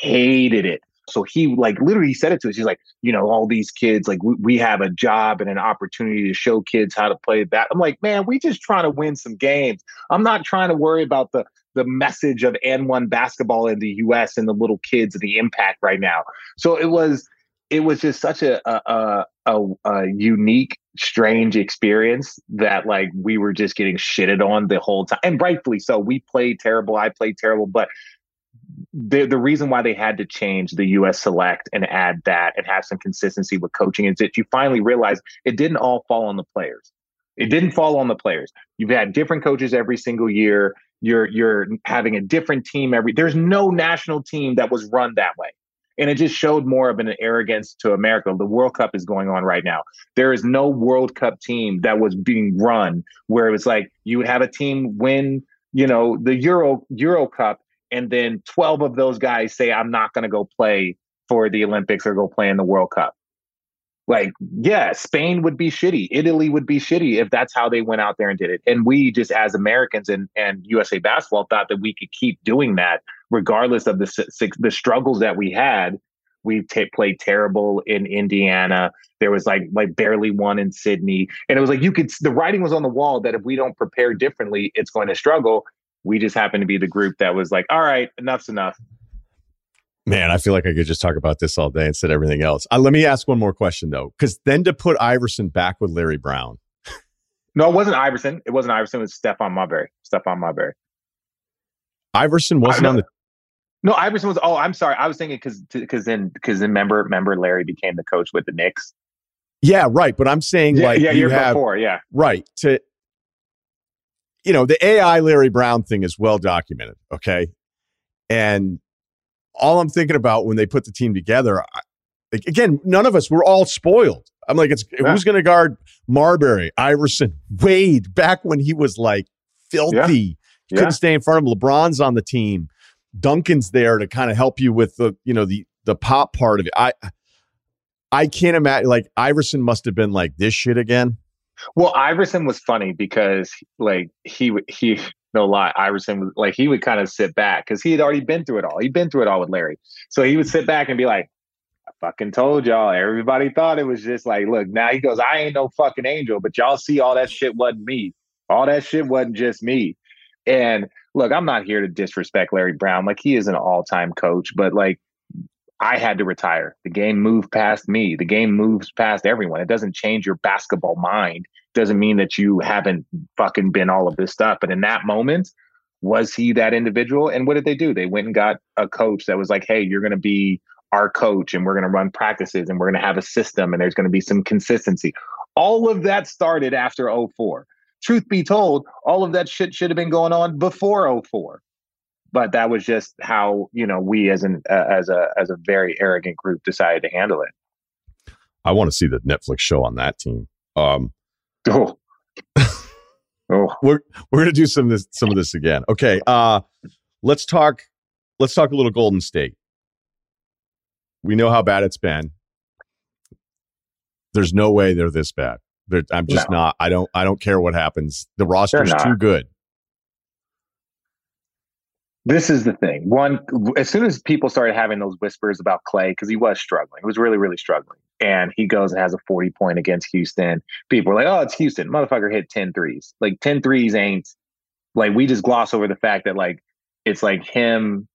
hated it. So he like literally said it to us. He's like, you know, all these kids, like we, we have a job and an opportunity to show kids how to play that. I'm like, man, we just trying to win some games. I'm not trying to worry about the the message of AND1 basketball in the US and the little kids and the impact right now. So it was it was just such a a, a a, unique, strange experience that like we were just getting shitted on the whole time, and rightfully so. We played terrible. I played terrible, but the the reason why they had to change the U.S. Select and add that and have some consistency with coaching is that you finally realize it didn't all fall on the players. It didn't fall on the players. You've had different coaches every single year. You're you're having a different team every. There's no national team that was run that way. And it just showed more of an arrogance to America. The World Cup is going on right now. There is no World Cup team that was being run where it was like you would have a team win, you know, the Euro Euro Cup, and then 12 of those guys say, I'm not going to go play for the Olympics or go play in the World Cup. Like, yeah, Spain would be shitty. Italy would be shitty if that's how they went out there and did it. And we just, as Americans and, and USA basketball, thought that we could keep doing that regardless of the the struggles that we had. We t- played terrible in Indiana. There was like like barely won in Sydney, and it was like you could. The writing was on the wall that if we don't prepare differently, it's going to struggle. We just happened to be the group that was like, all right, enough's enough. Man, I feel like I could just talk about this all day instead of everything else. Uh, let me ask one more question though, because then to put Iverson back with Larry Brown. no, it wasn't Iverson. It wasn't Iverson. It was Stephon Marbury. Stephon Marbury. Iverson wasn't on the. No, Iverson was. Oh, I'm sorry. I was thinking because because then because then member member Larry became the coach with the Knicks. Yeah, right. But I'm saying yeah, like yeah, you year have, before, yeah, right to you know, the AI Larry Brown thing is well documented. Okay. And all I'm thinking about when they put the team together, I, again, none of us, we're all spoiled. I'm like, it's yeah. who's going to guard Marbury, Iverson, Wade back when he was like filthy. Yeah. Couldn't stay in front of him. LeBron's on the team. Duncan's there to kind of help you with the, you know, the the pop part of it. I I can't imagine like Iverson must have been like this shit again. Well, Iverson was funny because like he he no lie, Iverson was like he would kind of sit back because he had already been through it all. He'd been through it all with Larry, so he would sit back and be like, "I fucking told y'all." Everybody thought it was just like, look, now he goes, "I ain't no fucking angel," but y'all see all that shit wasn't me. All that shit wasn't just me. And look, I'm not here to disrespect Larry Brown. Like he is an all time coach, but like I had to retire. The game moved past me. The game moves past everyone. It doesn't change your basketball mind. Doesn't mean that you haven't fucking been all of this stuff. But in that moment, was he that individual? And what did they do? They went and got a coach that was like, hey, you're going to be our coach and we're going to run practices and we're going to have a system and there's going to be some consistency. All of that started after 04. Truth be told, all of that shit should have been going on before 04 but that was just how you know we as an uh, as a as a very arrogant group decided to handle it. I want to see the netflix show on that team. Um oh. Oh. We're we're gonna do some of this some of this again. Okay uh let's talk let's talk a little golden state. We know how bad it's been. There's no way they're this bad. They're, i'm just no. not i don't i don't care what happens. The roster's too good this is the thing. One, as soon as people started having those whispers about Klay, because he was struggling, he was really, really struggling. And he goes and has a 40 point against Houston. People are like, oh, it's Houston. Motherfucker hit 10 threes. Like 10 threes ain't like we just gloss over the fact that like it's like him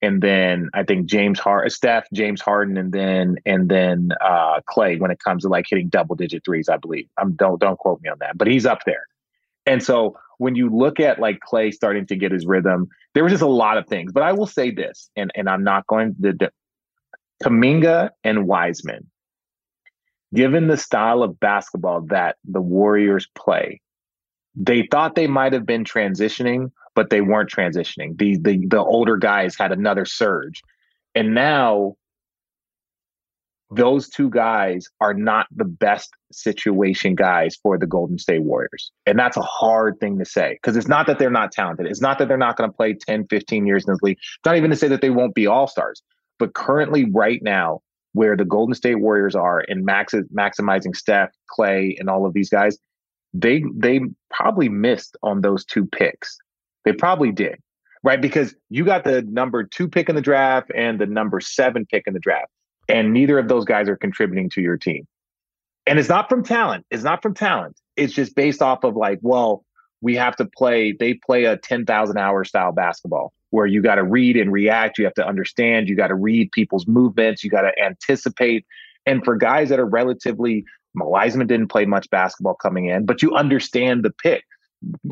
and then I think James Hart, Steph, James Harden, and then and then uh Klay when it comes to like hitting double digit threes, I believe. I'm don't don't quote me on that, but he's up there. And so when you look at like Klay starting to get his rhythm, there was just a lot of things. But I will say this, and and I'm not going to the Kuminga and Wiseman, given the style of basketball that the Warriors play, they thought they might have been transitioning, but they weren't transitioning. The the the older guys had another surge. And now those two guys are not the best situation guys for the Golden State Warriors. And that's a hard thing to say because it's not that they're not talented. It's not that they're not going to play 10, 15 years in this league. It's not even to say that they won't be all stars. But currently, right now, where the Golden State Warriors are in max- maximizing Steph, Klay, and all of these guys, they they probably missed on those two picks. They probably did, right? Because you got the number two pick in the draft and the number seven pick in the draft and neither of those guys are contributing to your team. And it's not from talent. It's not from talent. It's just based off of like, well, we have to play, they play a 10,000 hour style basketball where you got to read and react. You have to understand, you got to read people's movements, you got to anticipate. And for guys that are relatively, Wiseman didn't play much basketball coming in, but you understand the pick.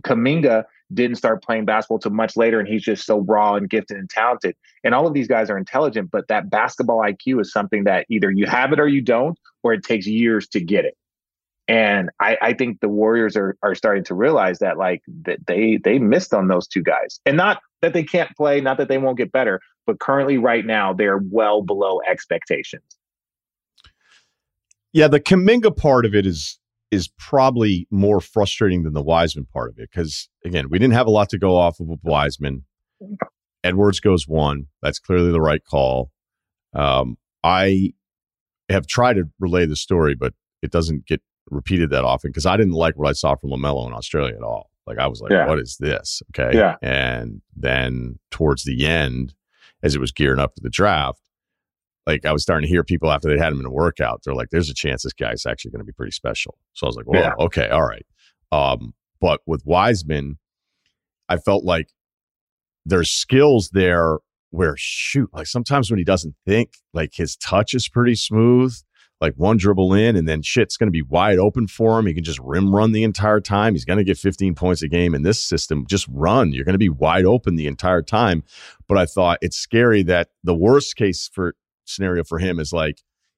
Kuminga didn't start playing basketball till much later, and he's just so raw and gifted and talented. And all of these guys are intelligent, but that basketball IQ is something that either you have it or you don't, or it takes years to get it. And I, I think the Warriors are are starting to realize that like that they they missed on those two guys, and not that they can't play, not that they won't get better, but currently right now they're well below expectations. Yeah, the Kuminga part of it is is probably more frustrating than the Wiseman part of it because again, we didn't have a lot to go off of with Wiseman. Edwards goes one. That's clearly the right call. Um, I have tried to relay the story, but it doesn't get repeated that often because I didn't like what I saw from LaMelo in Australia at all. Like I was like, yeah. what is this? Okay. Yeah. And then towards the end, as it was gearing up for the draft, like I was starting to hear people after they had him in a workout, they're like, there's a chance this guy's actually going to be pretty special. So I was like, well, yeah. okay, all right. Um, but with Wiseman, I felt like there's skills there where shoot, like sometimes when he doesn't think, like his touch is pretty smooth. Like one dribble in, and then shit's going to be wide open for him. He can just rim run the entire time. He's going to get 15 points a game in this system. Just run. You're going to be wide open the entire time. But I thought it's scary that the worst case for scenario for him is like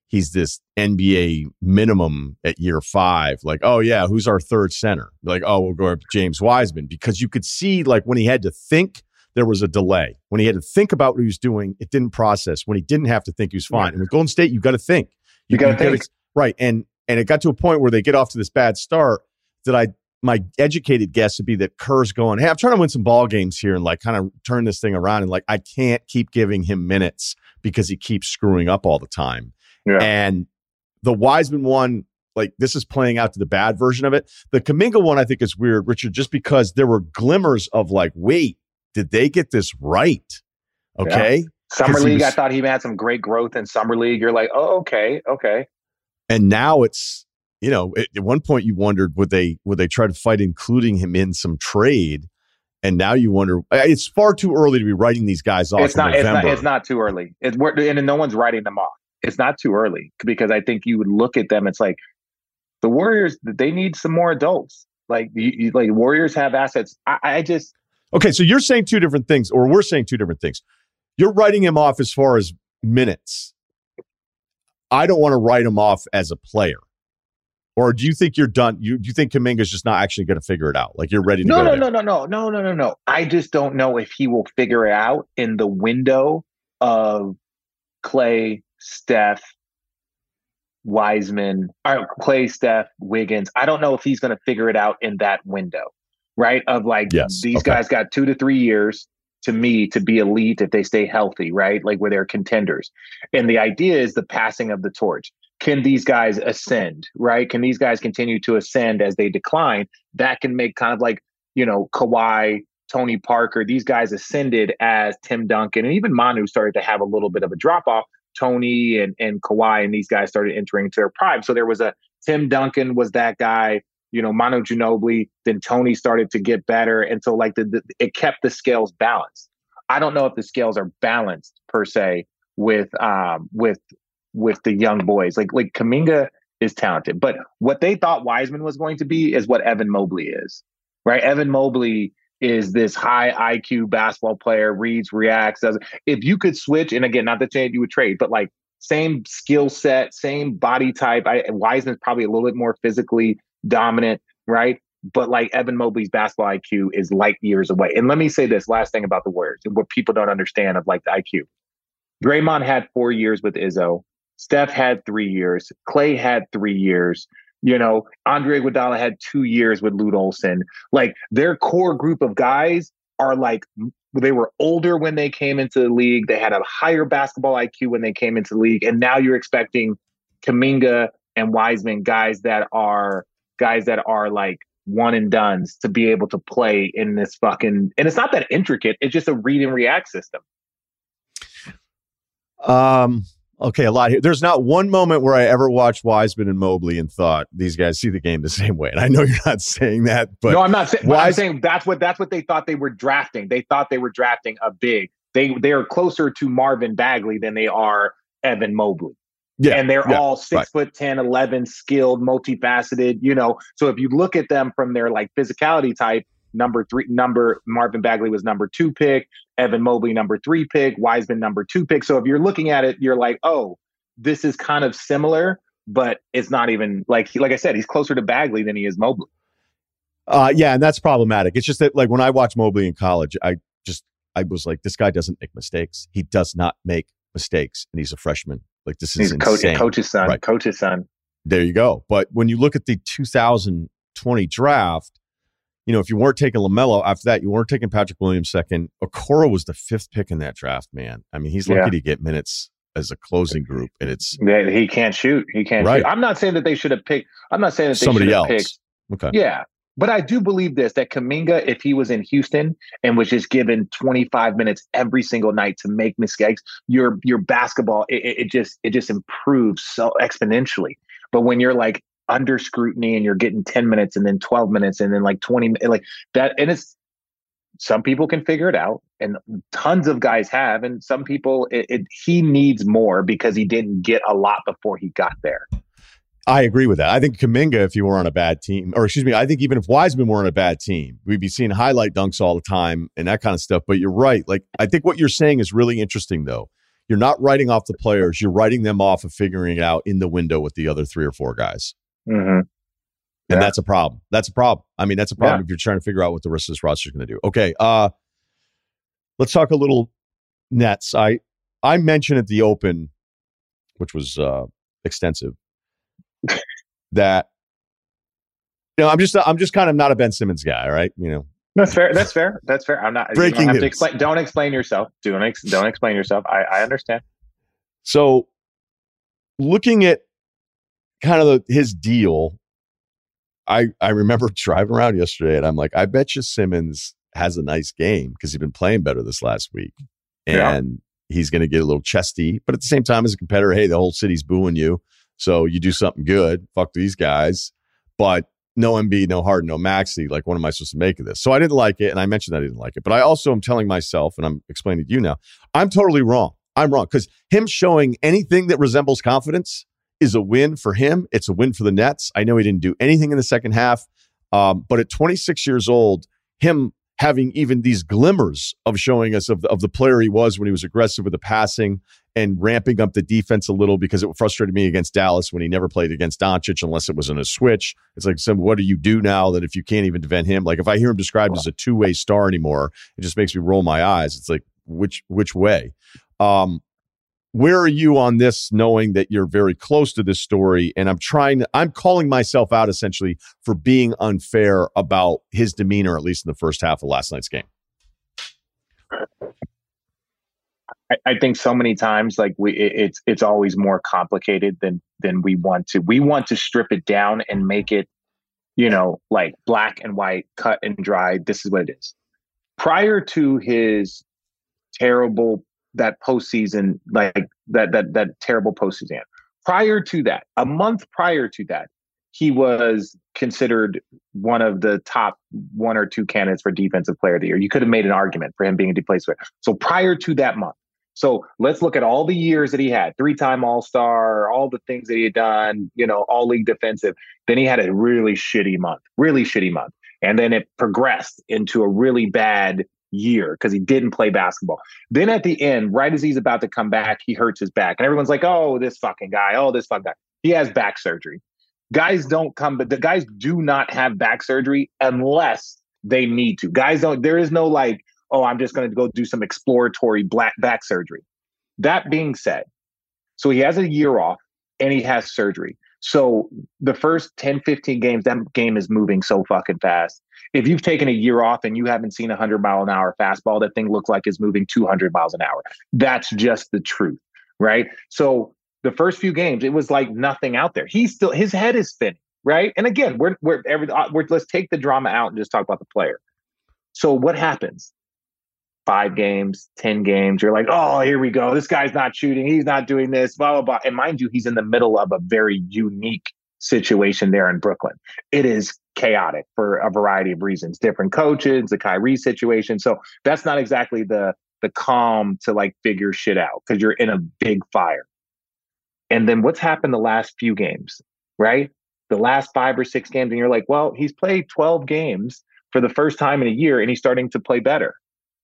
he's this NBA minimum at year five. Like, oh yeah, who's our third center? Like, oh, we'll go up to James Wiseman because you could see like when he had to think, there was a delay. When he had to think about what he was doing, it didn't process. When he didn't have to think, he was fine. And with Golden State, you got to think. You, you got to think. right. And and it got to a point where they get off to this bad start that I my educated guess would be that Kerr's going, Hey, I'm trying to win some ball games here and like kind of turn this thing around. And like, I can't keep giving him minutes because he keeps screwing up all the time. Yeah. And the Wiseman one, like this is playing out to the bad version of it. The Kuminga one, I think is weird, Richard, just because there were glimmers of like, wait, did they get this right? Okay. Yeah. Summer League, was, I thought he had some great growth in Summer League. You're like, oh, okay, okay. And now it's you know, at, at one point you wondered would they would they try to fight including him in some trade, and now you wonder it's far too early to be writing these guys off. It's not. It's not. It's not too early. It's and no one's writing them off. It's not too early because I think you would look at them. It's like the Warriors. They need some more adults. Like you, you like Warriors have assets. I, I just okay. So you're saying two different things, or we're saying two different things. You're writing him off as far as minutes. I don't want to write him off as a player. Or do you think you're done? You do you think Kuminga's just not actually going to figure it out? Like you're ready to no, go? No, no, no, no, no, no, no, no. I just don't know if he will figure it out in the window of Klay, Steph, Wiseman, or Klay, Steph, Wiggins. I don't know if he's going to figure it out in that window, right? Of like yes. these okay. guys got two to three years to me to be elite if they stay healthy, right? Like where they're contenders. And the idea is the passing of the torch can these guys ascend, right? Can these guys continue to ascend as they decline? That can make kind of like, you know, Kawhi, Tony Parker, these guys ascended as Tim Duncan and even Manu started to have a little bit of a drop off. Tony and, and Kawhi and these guys started entering into their prime. So there was a Tim Duncan was that guy, you know, Manu Ginobili, then Tony started to get better. And so like the, the it kept the scales balanced. I don't know if the scales are balanced per se with um with with the young boys. Like like Kuminga is talented, but what they thought Wiseman was going to be is what Evan Mobley is, right? Evan Mobley is this high IQ basketball player, reads, reacts. Does if you could switch, and again, not the that you would trade, but like same skill set, same body type. I, Wiseman's probably a little bit more physically dominant, right? But like Evan Mobley's basketball IQ is light years away. And let me say this last thing about the Warriors, what people don't understand of like the IQ. Draymond had four years with Izzo. Steph had three years. Klay had three years. You know, Andre Iguodala had two years with Lute Olson. Like their core group of guys are like they were older when they came into the league. They had a higher basketball IQ when they came into the league, and now you're expecting Kuminga and Wiseman, guys that are guys that are like one and duns, to be able to play in this fucking. And it's not that intricate. It's just a read and react system. Um okay, a lot here. There's not one moment where I ever watched Wiseman and Mobley and thought these guys see the game the same way. And I know you're not saying that, but no, I'm not saying. Wise- I'm saying that's what that's what they thought they were drafting. They thought they were drafting a big. They they are closer to Marvin Bagley than they are Evan Mobley. Yeah, and they're yeah, all six right. foot 10, 11, skilled, multifaceted, you know. So if you look at them from their like physicality type, number three, number Marvin Bagley was number two pick, Evan Mobley number three pick, Wiseman number two pick. So if you're looking at it, you're like, oh, this is kind of similar, but it's not even like like I said, he's closer to Bagley than he is Mobley. Uh, yeah, and that's problematic. It's just that like when I watched Mobley in college, I just I was like, this guy doesn't make mistakes. He does not make mistakes, and he's a freshman. Like this is he's insane. coach's son. Right. Coach's son. There you go. But when you look at the 2020 draft, you know, if you weren't taking LaMelo after that, you weren't taking Patrick Williams second. Okoro was the fifth pick in that draft, man. I mean, he's lucky yeah. to get minutes as a closing group, and it's yeah, he can't shoot. He can't right. shoot. I'm not saying that they should have picked. I'm not saying that they somebody else. Picked, okay. Yeah, but I do believe this that Kuminga, if he was in Houston and was just given 25 minutes every single night to make mistakes, your your basketball it, it just it just improves so exponentially. But when you're like under scrutiny and you're getting 10 minutes and then 12 minutes and then like 20 like that and it's some people can figure it out and tons of guys have and some people it, it, he needs more because he didn't get a lot before he got there I agree with that. I think Kuminga, if you were on a bad team, or excuse me, I think even if Wiseman were on a bad team, we'd be seeing highlight dunks all the time and that kind of stuff. But you're right. Like, I think what you're saying is really interesting, though. You're not writing off the players, you're writing them off of figuring it out in the window with the other three or four guys. Mm-hmm. And that's a problem. That's a problem. I mean, that's a problem yeah. if you're trying to figure out what the rest of this roster is going to do. Okay. Uh, let's talk a little Nets. I I mentioned at the Open, which was uh, extensive, that you know I'm just I'm just kind of not a Ben Simmons guy, right? You know, that's fair. That's fair. That's fair. I'm not breaking don't news. Explain, don't explain yourself. Don't ex, don't explain yourself. I, I understand. So, looking at kind of the, his deal, I I remember driving around yesterday, and I'm like, I bet you Simmons has a nice game because he's been playing better this last week, and yeah. he's going to get a little chesty. But at the same time, as a competitor, hey, the whole city's booing you. So you do something good. Fuck these guys. But no MB, no Harden, no Maxey. Like, what am I supposed to make of this? So I didn't like it. And I mentioned I didn't like it. But I also am telling myself, and I'm explaining to you now, I'm totally wrong. I'm wrong because him showing anything that resembles confidence is a win for him. It's a win for the Nets. I know he didn't do anything in the second half. Um, but at 26 years old, him having even these glimmers of showing us of, of the player he was when he was aggressive with the passing and ramping up the defense a little because it frustrated me against Dallas when he never played against Doncic unless it was in a switch. It's like, so what do you do now that if you can't even defend him? Like if I hear him described as a two way star anymore, it just makes me roll my eyes. It's like which which way? Um, where are you on this knowing that you're very close to this story and i'm trying to, i'm calling myself out essentially for being unfair about his demeanor at least in the first half of last night's game I, I think so many times, like we, it, it's it's always more complicated than than we want to. We want to strip it down and make it, you know, like black and white, cut and dry. This is what it is. Prior to his terrible that postseason, like that that that terrible postseason. Prior to that, a month prior to that, he was considered one of the top one or two candidates for defensive player of the year. You could have made an argument for him being a player. So prior to that month, so let's look at all the years that he had three time All Star, all the things that he had done, you know, all league defensive. Then he had a really shitty month, really shitty month. And then it progressed into a really bad year because he didn't play basketball. Then at the end, right as he's about to come back, he hurts his back. And everyone's like, oh, this fucking guy, oh, this fucking guy. He has back surgery. Guys don't come, but the guys do not have back surgery unless they need to. Guys don't, there is no like, oh, I'm just going to go do some exploratory black back surgery. That being said, so he has a year off and he has surgery. So the first 10, 15 games, that game is moving so fucking fast. If you've taken a year off and you haven't seen a 100 mile an hour fastball, that thing looks like it's moving 200 miles an hour. That's just the truth, right? So the first few games, it was like nothing out there. He's still, his head is spinning, right? And again, we're, we're, every, uh, we're let's take the drama out and just talk about the player. So what happens? five games, 10 games, you're like, oh, here we go. This guy's not shooting. He's not doing this, blah, blah, blah. And mind you, he's in the middle of a very unique situation there in Brooklyn. It is chaotic for a variety of reasons, different coaches, the Kyrie situation. So that's not exactly the the calm to like figure shit out because you're in a big fire. And then what's happened the last few games, right? The last five or six games, and you're like, well, he's played 12 games for the first time in a year and he's starting to play better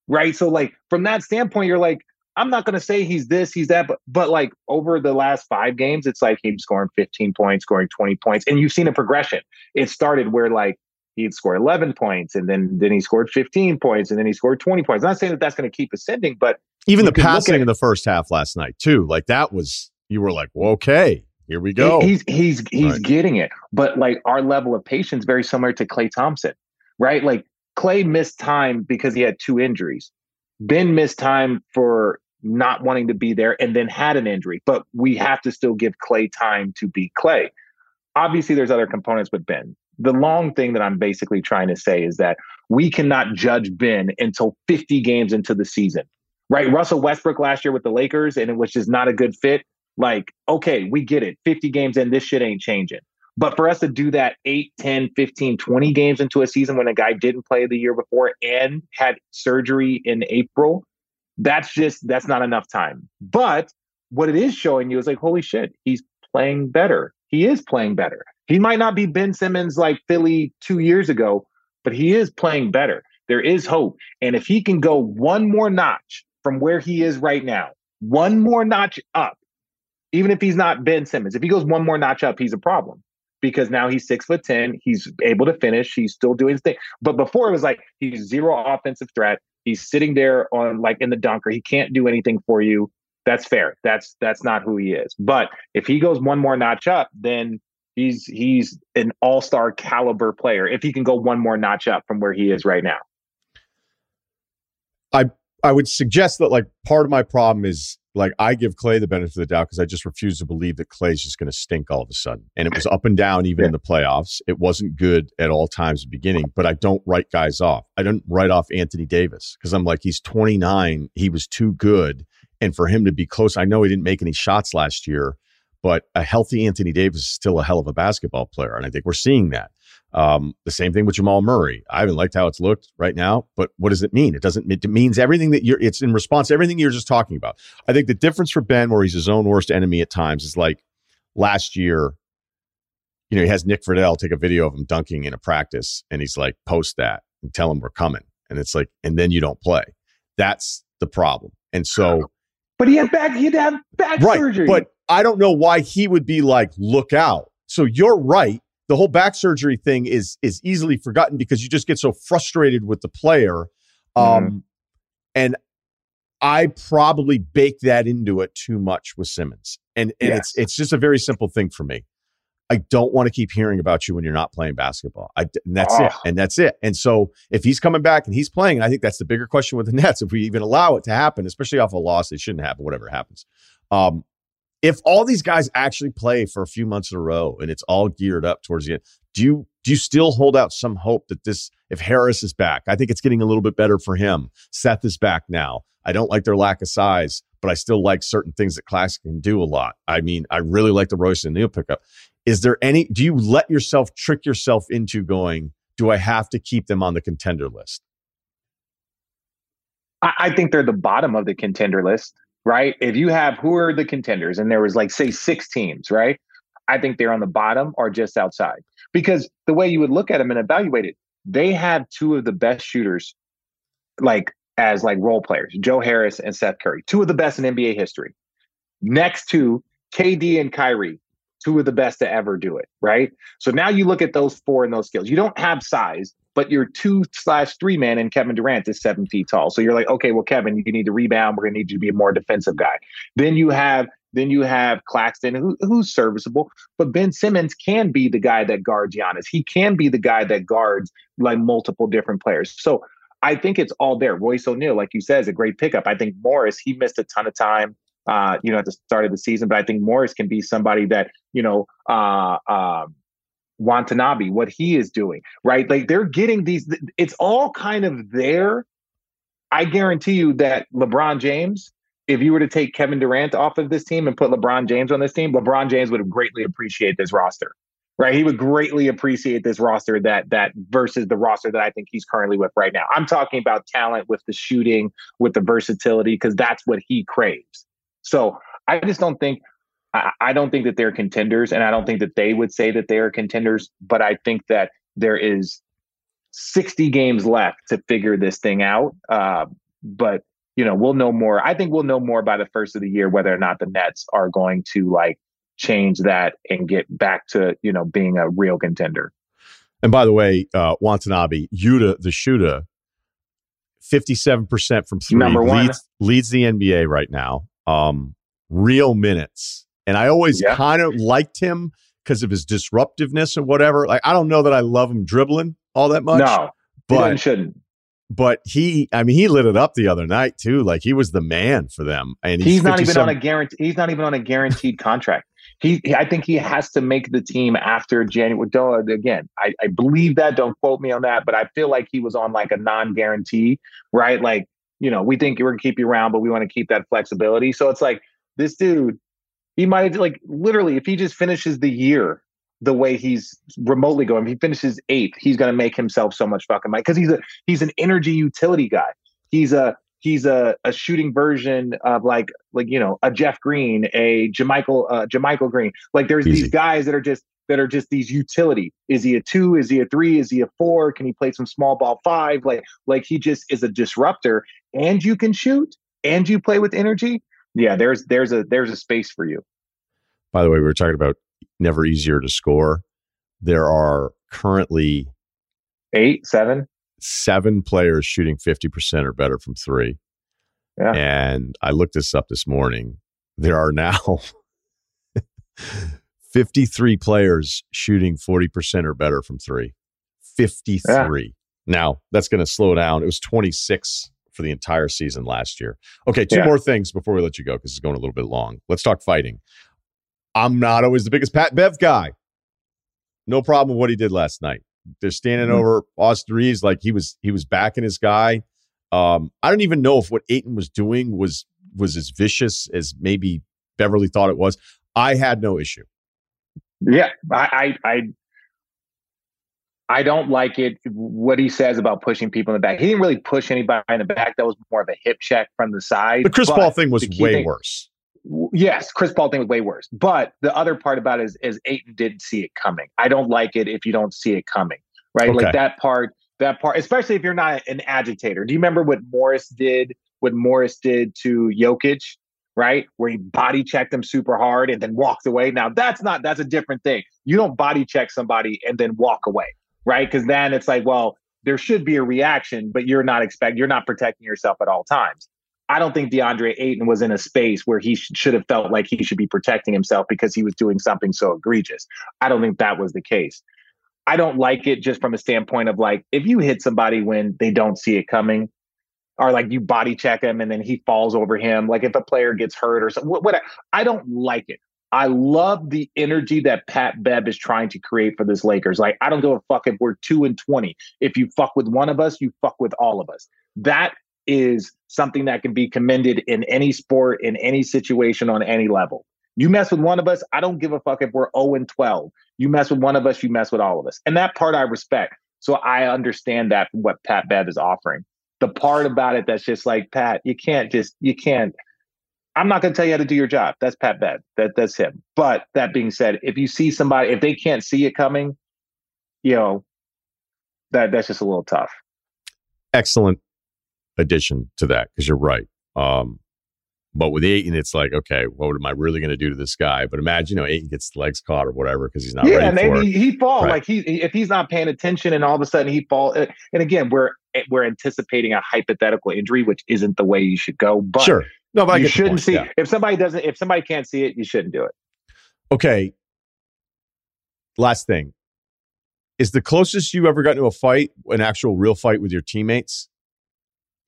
right? So like from that standpoint, you're like, I'm not gonna say he's this, he's that, but but like over the last five games, it's like he's scoring 15 points, scoring 20 points, and you've seen a progression. It started where like he'd score 11 points, and then then he scored 15 points, and then he scored 20 points. I'm not saying that that's going to keep ascending, but even the passing in the first half last night too, like that was you were like, well, okay, here we go. He's he's he's right. getting it, but like our level of patience very similar to Klay Thompson, right? Like Klay missed time because he had two injuries. Ben missed time for not wanting to be there and then had an injury, but we have to still give Klay time to be Klay. Obviously, there's other components with Ben. The long thing that I'm basically trying to say is that we cannot judge Ben until 50 games into the season, right? Russell Westbrook last year with the Lakers, and it was just not a good fit. Like, okay, we get it. 50 games in, this shit ain't changing. But for us to do that 8, 10, 15, 20 games into a season when a guy didn't play the year before and had surgery in April, that's just that's not enough time. But what it is showing you is like, holy shit, he's playing better. He is playing better. He might not be Ben Simmons like Philly two years ago, but he is playing better. There is hope. And if he can go one more notch from where he is right now, one more notch up, even if he's not Ben Simmons, if he goes one more notch up, he's a problem because now he's six foot ten. He's able to finish. He's still doing his thing. But before it was like he's zero offensive threat. He's sitting there on like in the dunker. He can't do anything for you. That's fair. That's that's not who he is. But if he goes one more notch up, then he's he's an all-star caliber player. If he can go one more notch up from where he is right now. I I would suggest that like part of my problem is like I give Klay the benefit of the doubt because I just refuse to believe that Klay's just going to stink all of a sudden. And it was up and down even yeah. in the playoffs. It wasn't good at all times at the beginning, but I don't write guys off. I don't write off Anthony Davis because I'm like, he's 29. He was too good. And for him to be close, I know he didn't make any shots last year, but a healthy Anthony Davis is still a hell of a basketball player. And I think we're seeing that. Um, the same thing with Jamal Murray. I haven't liked how it's looked right now, but what does it mean? It doesn't. It means everything that you're. It's in response to everything you're just talking about. I think the difference for Ben, where he's his own worst enemy at times, is like last year. You know, he has Nick Friedell take a video of him dunking in a practice, and he's like, "Post that and tell him we're coming." And it's like, and then you don't play. That's the problem. And so, but he had back. He'd have back right, surgery. But I don't know why he would be like, "Look out." So you're right the whole back surgery thing is is easily forgotten because you just get so frustrated with the player. Um, mm-hmm. And I probably bake that into it too much with Simmons. And and yes. it's it's just a very simple thing for me. I don't want to keep hearing about you when you're not playing basketball. I, and that's oh. it. And that's it. And so if he's coming back and he's playing, and I think that's the bigger question with the Nets, if we even allow it to happen, especially off a loss, it shouldn't happen, whatever happens. Um, if all these guys actually play for a few months in a row and it's all geared up towards the end, do you do you still hold out some hope that this if Harris is back? I think it's getting a little bit better for him. Seth is back now. I don't like their lack of size, but I still like certain things that Claxton can do a lot. I mean, I really like the Royce O'Neal pickup. Is there any do you let yourself trick yourself into going, do I have to keep them on the contender list? I think they're the bottom of the contender list right? If you have who are the contenders, and there was like say six teams, right? I think they're on the bottom or just outside because the way you would look at them and evaluate it, they have two of the best shooters, like as like role players, Joe Harris and Seth Curry, two of the best in NBA history. Next to KD and Kyrie, two of the best to ever do it, right? So now you look at those four and those skills. You don't have size, but your two slash three man and Kevin Durant is seven feet tall. So you're like, okay, well, Kevin, you need to rebound. We're gonna need you to be a more defensive guy. Then you have then you have Claxton, who, who's serviceable, but Ben Simmons can be the guy that guards Giannis. He can be the guy that guards like multiple different players. So I think it's all there. Royce O'Neal, like you said, is a great pickup. I think Morris, he missed a ton of time, uh, you know, at the start of the season, but I think Morris can be somebody that, you know, uh, um, Watanabe, what he is doing, right? Like they're getting these, it's all kind of there. I guarantee you that LeBron James, if you were to take Kevin Durant off of this team and put LeBron James on this team, LeBron James would have greatly appreciate this roster. Right, he would greatly appreciate this roster that that versus the roster that I think he's currently with right now. I'm talking about talent with the shooting, with the versatility, because that's what he craves. So I just don't think I, I don't think that they're contenders, and I don't think that they would say that they are contenders. But I think that there is 60 games left to figure this thing out. Uh, but you know, we'll know more. I think we'll know more by the first of the year whether or not the Nets are going to like change that and get back to you know being a real contender. And by the way, uh, Watanabe, Yuta, the shooter, 57% from three. Number one. Leads, leads the NBA right now. Um, real minutes. And I always Yeah. kind of liked him because of his disruptiveness and whatever. Like, I don't know that I love him dribbling all that much. no, but shouldn't. but he, I mean, he lit it up the other night too. Like he was the man for them. And He's, he's, not even on a 57 guarantee. He's not even on a guaranteed contract. He, I think he has to make the team after January. Don't, again, I, I believe that. Don't quote me on that, but I feel like he was on like a non-guarantee, right? Like, you know, we think we're gonna keep you around, but we want to keep that flexibility. So it's like this dude, he might like literally, if he just finishes the year the way he's remotely going, if he finishes eighth, he's gonna make himself so much fucking money because he's a he's an energy utility guy. He's a he's a, a shooting version of like like you know a Jeff Green, a JaMychal uh, JaMychal Green. Like there's Easy. these guys that are just that are just these utility. Is he a two? Is he a three? Is he a four? Can he play some small ball five? Like like he just is a disruptor. And you can shoot and you play with energy. Yeah, there's there's a there's a space for you. By the way, we were talking about never easier to score. There are currently Eight, seven. seven players shooting 50% or better from three. Yeah. And I looked this up this morning. There are now 53 players shooting 40% or better from three. 53. Now, that's going to slow down. It was 26 for the entire season last year. Okay, two Yeah. more things before we let you go because it's going a little bit long. Let's talk fighting. I'm not always the biggest Pat Bev guy. No problem with what he did last night. They're standing Mhm. over Austin Reaves like he was he was backing his guy. Um, I don't even know if what Ayton was doing was was as vicious as maybe Beverley thought it was. I had no issue. Yeah, I, I, I, I don't like it. What he says about pushing people in the back. He didn't really push anybody in the back. That was more of a hip check from the side. The Chris But Paul thing was way thing- worse. Yes, Chris Paul thing was way worse. But the other part about it is, is Ayton didn't see it coming. I don't like it if you don't see it coming. Right, Okay. like that part. That part, especially if you're not an agitator. Do you remember what Morris did? What Morris did to Jokic? right? Where he body checked him super hard and then walked away. Now that's not that's a different thing. You don't body check somebody and then walk away, right? Because then it's like, well, there should be a reaction, but you're not expect you're not protecting yourself at all times. I don't think DeAndre Ayton was in a space where he sh- should have felt like he should be protecting himself because he was doing something so egregious. I don't think that was the case. I don't like it just from a standpoint of like if you hit somebody when they don't see it coming, or like you body check him and then he falls over him. Like if a player gets hurt or something, what, what I don't like it. I love the energy that Pat Bev is trying to create for this Lakers. Like I don't give a fuck if we're two and twenty. If you fuck with one of us, you fuck with all of us. That is something that can be commended in any sport, in any situation, on any level. You mess with one of us, I don't give a fuck if we're 0 and 12. You mess with one of us, you mess with all of us. And that part I respect. So I understand that from what Pat Bev is offering the part about it that's just like Pat, you can't just you can't. I'm not going to tell you how to do your job. That's Pat Bev. That that's him. But that being said, if you see somebody, if they can't see it coming, you know, that that's just a little tough. Excellent addition to that because you're right. Um, but with Ayton, it's like, okay, what am I really going to do to this guy? But imagine, you know, Ayton gets legs caught or whatever because he's not yeah, maybe it. he fall Right. like he if he's not paying attention, and all of a sudden he fall. uh, And again, we're we're anticipating a hypothetical injury, which isn't the way you should go. But Sure. No, but you shouldn't see Yeah. if somebody doesn't if somebody can't see it, you shouldn't do it. Okay. Last thing. Is the closest you ever got into a fight, an actual real fight with your teammates?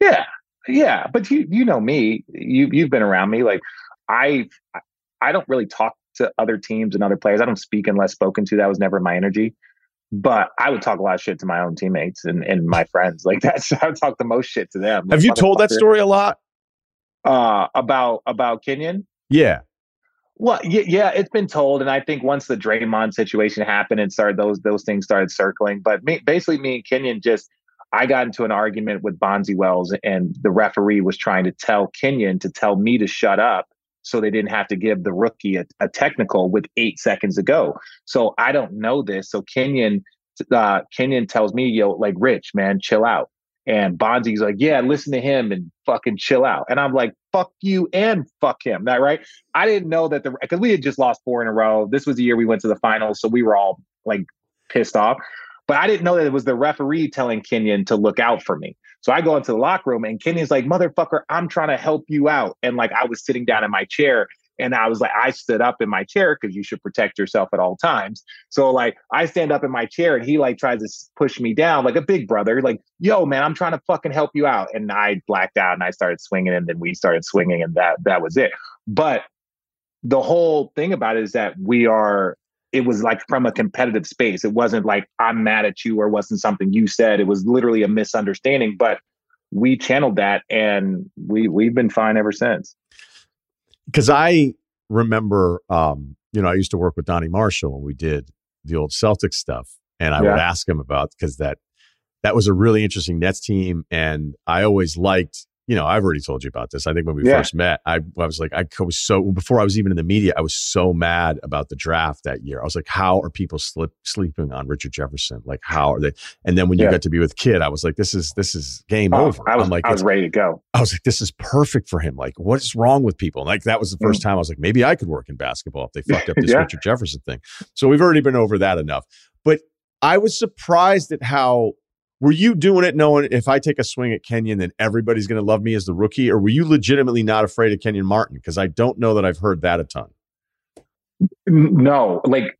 Yeah, yeah, but you you know me. You you've been around me. Like I I don't really talk to other teams and other players. I don't speak unless spoken to. That was never my energy. but I would talk a lot of shit to my own teammates and, and my friends. Like that's I would talk the most shit to them. Have you told that story a lot? Uh, about about Kenyon? Yeah. Well, yeah, yeah, it's been told, and I think once the Draymond situation happened and started those those things started circling. But me, basically, me and Kenyon just I got into an argument with Bonzi Wells, and the referee was trying to tell Kenyon to tell me to shut up so they didn't have to give the rookie a, a technical with eight seconds to go. So I don't know this. So Kenyon, uh, Kenyon tells me, yo, like Rich, man, chill out. And Bonzi's like, yeah, listen to him and fucking chill out. And I'm like, fuck you and fuck him. That right? I didn't know that the because we had just lost four in a row. This was the year we went to the finals, so we were all like pissed off. But I didn't know that it was the referee telling Kenyon to look out for me. So I go into the locker room and Kenyon's like, motherfucker, I'm trying to help you out. And like I was sitting down in my chair and I was like, I stood up in my chair because you should protect yourself at all times. So like I stand up in my chair and he like tries to push me down like a big brother, like, yo, man, I'm trying to fucking help you out. And I blacked out and I started swinging and then we started swinging and that that was it. But the whole thing about it is that we are it was like from a competitive space. It wasn't like I'm mad at you or wasn't something you said. It was literally a misunderstanding. But we channeled that and we we've been fine ever since because I remember, um, you know, I used to work with Donny Marshall when we did the old Celtics stuff, and I yeah. would ask him about because that that was a really interesting Nets team, and I always liked you know, I've already told you about this. I think when we yeah. first met, I, I was like, I was so before I was even in the media, I was so mad about the draft that year. I was like, how are people slip, sleeping on Richard Jefferson? Like, how are they? And then when you yeah. got to be with Kidd, I was like, this is this is game oh, over. I was I'm like, I was ready to go. I was like, this is perfect for him. Like, what is wrong with people? like that was the first mm. time I was like, maybe I could work in basketball if they fucked up this yeah. Richard Jefferson thing. So we've already been over that enough. But I was surprised at how were you doing it knowing if I take a swing at Kenyon, then everybody's going to love me as the rookie? Or were you legitimately not afraid of Kenyon Martin? Because I don't know that I've heard that a ton. No, like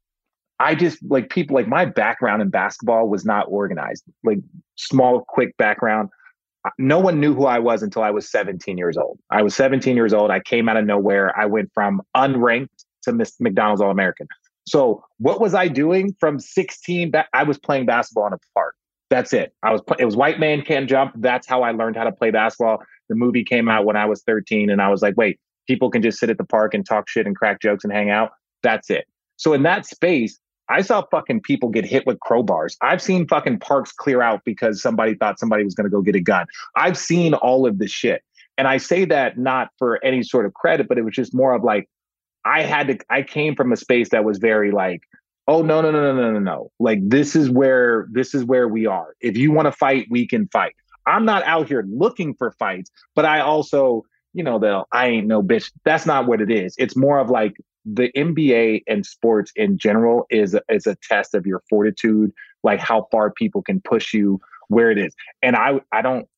I just like people like my background in basketball was not organized. Like small, quick background. No one knew who I was until I was 17 years old. I was 17 years old. I came out of nowhere. I went from unranked to Miss McDonald's All American. So what was I doing from 16? I was playing basketball in a park. That's it. I was it was White Man Can't Jump. That's how I learned how to play basketball. The movie came out when I was 13 and I was like, "Wait, people can just sit at the park and talk shit and crack jokes and hang out." That's it. So in that space, I saw fucking people get hit with crowbars. I've seen fucking parks clear out because somebody thought somebody was going to go get a gun. I've seen all of this shit. And I say that not for any sort of credit, but it was just more of like I had to I came from a space that was very like oh no no no no no no no. Like this is where this is where we are. If you want to fight we can fight. I'm not out here looking for fights but i also you know the i ain't no bitch. That's not what it is. It's more of like the nba and sports in general is is a test of your fortitude like how far people can push you where it is. And i i don't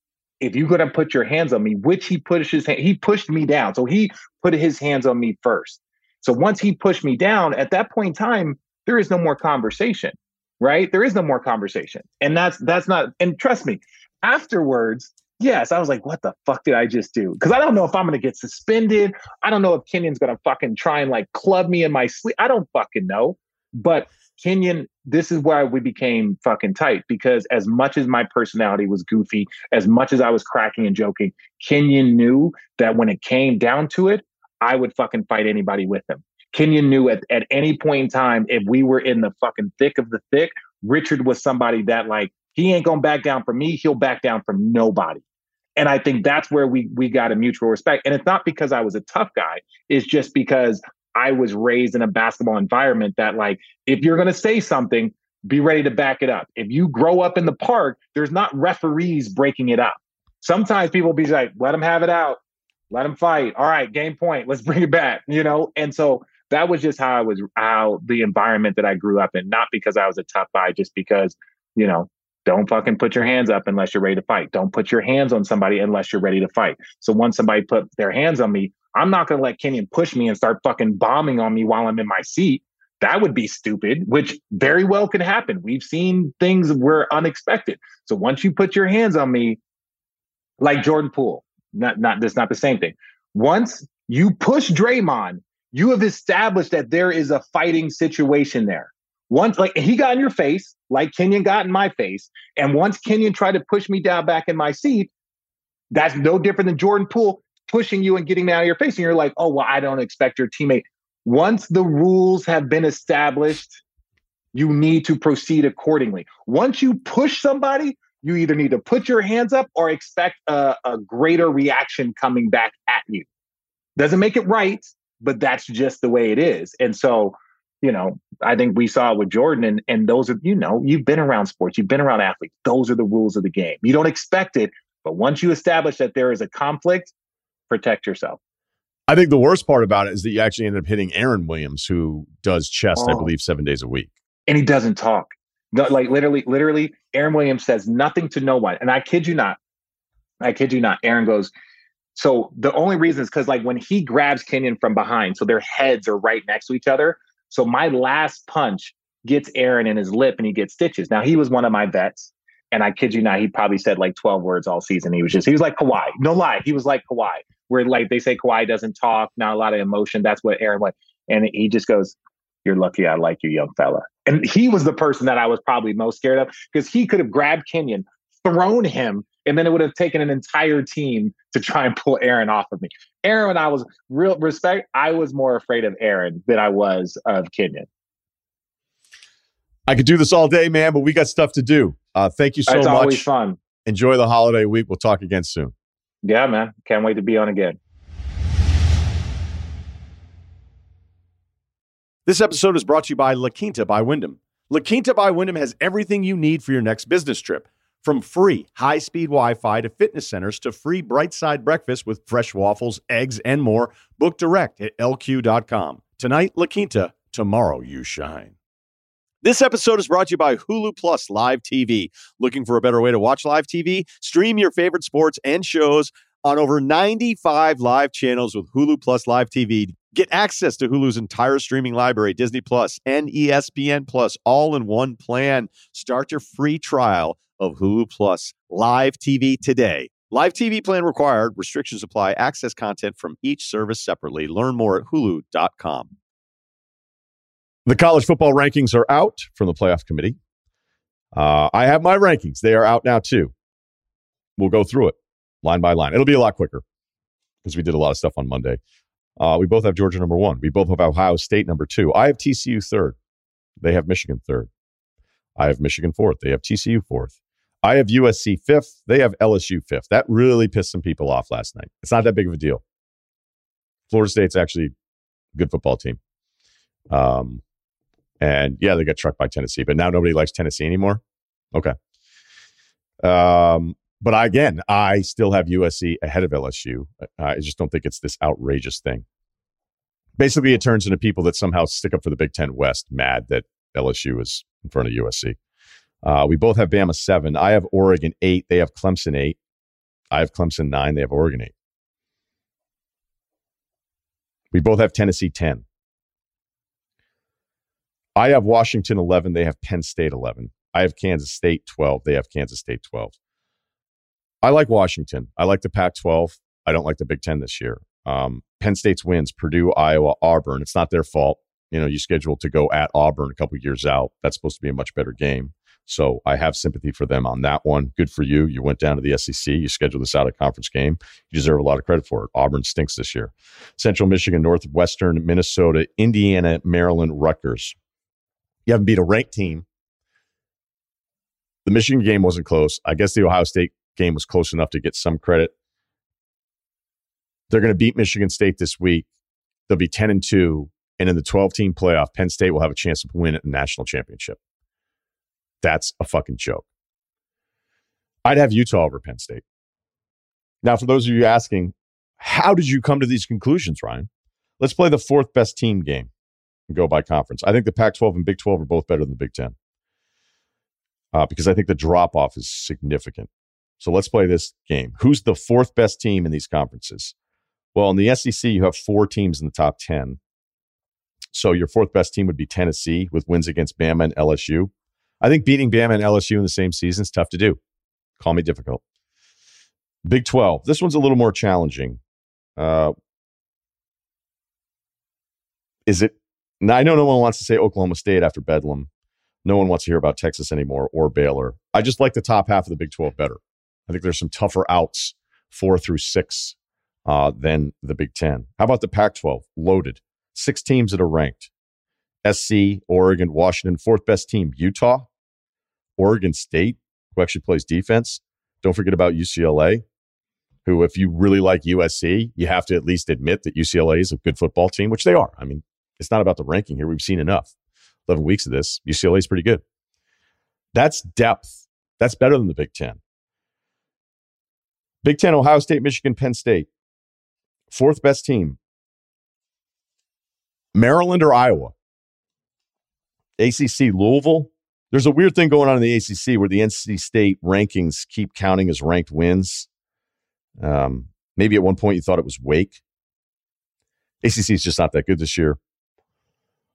if you're to put your hands on me which he pushed his hand he pushed me down. So he put his hands on me first. So once he pushed me down at that point in time there is no more conversation, right? There is no more conversation. And that's that's not and trust me, afterwards, yes, I was like, what the fuck did I just do? Because I don't know if I'm gonna get suspended. I don't know if Kenyon's gonna fucking try and like club me in my sleep. I don't fucking know. But Kenyon, this is why we became fucking tight because as much as my personality was goofy, as much as I was cracking and joking, Kenyon knew that when it came down to it, I would fucking fight anybody with him. Kenyon knew at, at any point in time, if we were in the fucking thick of the thick, Richard was somebody that like he ain't gonna back down from me. He'll back down from nobody. And I think that's where we we got a mutual respect. And it's not because I was a tough guy. It's just because I was raised in a basketball environment that like if you're gonna say something, be ready to back it up. If you grow up in the park, there's not referees breaking it up. Sometimes people be like, let them have it out, let them fight. All right, game point. Let's bring it back. You know, and so that was just how I was, how the environment that I grew up in, not because I was a tough guy, just because, you know, don't fucking put your hands up unless you're ready to fight. Don't put your hands on somebody unless you're ready to fight. So once somebody put their hands on me, I'm not to let Kenyon push me and start fucking bombing on me while I'm in my seat. That would be stupid, which very well could happen. We've seen things were unexpected. So once you put your hands on me, like Jordan Poole, not not that's not the same thing. Once you push Draymond you have established that there is a fighting situation there. Once, like he got in your face, like Kenyon got in my face, and once Kenyon tried to push me down back in my seat, that's no different than Jordan Poole pushing you and getting me out of your face. And you're like, oh well, I don't expect your teammate. Once the rules have been established, you need to proceed accordingly. Once you push somebody, you either need to put your hands up or expect a, a greater reaction coming back at you. Doesn't make it right, but that's just the way it is. And so, you know, I think we saw it with Jordan, and, and those are, you know, you've been around sports, you've been around athletes. Those are the rules of the game. You don't expect it, but once you establish that there is a conflict, protect yourself. I think the worst part about it is that you actually ended up hitting Aaron Williams, who does chest, oh. I believe, seven days a week. And he doesn't talk. No, like literally, literally, Aaron Williams says nothing to no one. And I kid you not, I kid you not. Aaron goes, so the only reason is because like when he grabs Kenyon from behind, so their heads are right next to each other. So my last punch gets Aaron in his lip and he gets stitches. Now he was one of my vets. And I kid you not, he probably said like 12 words all season. He was just, he was like Kawhi. No lie. He was like Kawhi, where like they say Kawhi doesn't talk, not a lot of emotion. That's what Aaron went. And he just goes, You're lucky I like you, young fella. And he was the person that I was probably most scared of because he could have grabbed Kenyon, thrown him, and then it would have taken an entire team to try and pull Aaron off of me. Aaron, and I was real respect. I was more afraid of Aaron than I was of Kenyon. I could do this all day, man, but we got stuff to do. Uh, thank you so it's much. Always fun. Enjoy the holiday week. We'll talk again soon. Yeah, man. Can't wait to be on again. This episode is brought to you by La Quinta by Wyndham. La Quinta by Wyndham has everything you need for your next business trip. From free high speed Wi Fi to fitness centers to free bright side breakfast with fresh waffles, eggs, and more, book direct at lq.com. Tonight, La Quinta, tomorrow, you shine. This episode is brought to you by Hulu Plus Live TV. Looking for a better way to watch live TV? Stream your favorite sports and shows on over 95 live channels with Hulu Plus Live TV. Get access to Hulu's entire streaming library, Disney Plus and ESPN Plus, all in one plan. Start your free trial of Hulu Plus Live TV today. Live TV plan required. Restrictions apply. Access content from each service separately. Learn more at hulu.com. The college football rankings are out from the playoff committee. Uh, I have my rankings. They are out now too. We'll go through it line by line. It'll be a lot quicker because we did a lot of stuff on Monday. Uh, we both have Georgia number one. We both have Ohio State number two. I have TCU third. They have Michigan third. I have Michigan fourth. They have TCU fourth. I have USC fifth. They have LSU fifth. That really pissed some people off last night. It's not that big of a deal. Florida State's actually a good football team. Um, and yeah, they got trucked by Tennessee, but now nobody likes Tennessee anymore. Okay. Um, but again, I still have USC ahead of LSU. I just don't think it's this outrageous thing. Basically, it turns into people that somehow stick up for the Big Ten West mad that LSU is in front of USC. Uh, we both have Bama seven. I have Oregon eight. They have Clemson eight. I have Clemson nine. They have Oregon eight. We both have Tennessee 10. I have Washington 11. They have Penn State 11. I have Kansas State 12. They have Kansas State 12. I like Washington. I like the Pac 12. I don't like the Big Ten this year. Um, Penn State's wins Purdue, Iowa, Auburn. It's not their fault. You know, you scheduled to go at Auburn a couple years out. That's supposed to be a much better game. So I have sympathy for them on that one. Good for you. You went down to the SEC. You scheduled this out of conference game. You deserve a lot of credit for it. Auburn stinks this year. Central Michigan, Northwestern, Minnesota, Indiana, Maryland, Rutgers. You haven't beat a ranked team. The Michigan game wasn't close. I guess the Ohio State game was close enough to get some credit. They're going to beat Michigan State this week. They'll be 10 and 2. And in the 12 team playoff, Penn State will have a chance to win a national championship. That's a fucking joke. I'd have Utah over Penn State. Now, for those of you asking, how did you come to these conclusions, Ryen? Let's play the fourth best team game and go by conference. I think the Pac 12 and Big 12 are both better than the Big 10 uh, because I think the drop off is significant. So let's play this game. Who's the fourth best team in these conferences? Well, in the SEC, you have four teams in the top 10. So your fourth best team would be Tennessee with wins against Bama and LSU. I think beating Bama and LSU in the same season is tough to do. Call me difficult. Big 12. This one's a little more challenging. Uh, is it now, I know no one wants to say Oklahoma State after Bedlam, No one wants to hear about Texas anymore or Baylor. I just like the top half of the Big 12 better. I think there's some tougher outs, four through six, uh, than the Big 10. How about the Pac 12? Loaded. Six teams that are ranked SC, Oregon, Washington, fourth best team, Utah, Oregon State, who actually plays defense. Don't forget about UCLA, who, if you really like USC, you have to at least admit that UCLA is a good football team, which they are. I mean, it's not about the ranking here. We've seen enough. 11 weeks of this. UCLA is pretty good. That's depth. That's better than the Big Ten. Big Ten, Ohio State, Michigan, Penn State. Fourth best team. Maryland or Iowa? ACC, Louisville. There's a weird thing going on in the ACC where the NC State rankings keep counting as ranked wins. Um, maybe at one point you thought it was Wake. ACC is just not that good this year.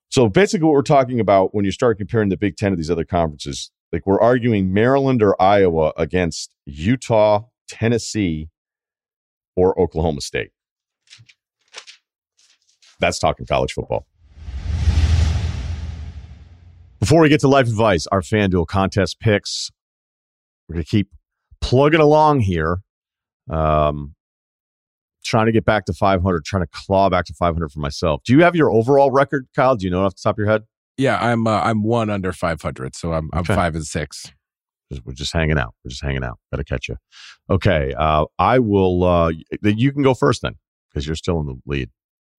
So basically, what we're talking about when you start comparing the Big Ten to these other conferences, like we're arguing Maryland or Iowa against Utah, Tennessee, or Oklahoma State. That's talking college football. Before we get to life advice, our FanDuel contest picks, we're going to keep plugging along here. Um, trying to get back to 500, trying to claw back to 500 for myself. Do you have your overall record, Kyle? Do you know off the top of your head? Yeah, I'm uh, I'm one under 500, so I'm I'm Okay. five and six. We're just hanging out. We're just hanging out. Got to catch you. Okay. Uh, I will. Uh, you can go first then, because you're still in the lead.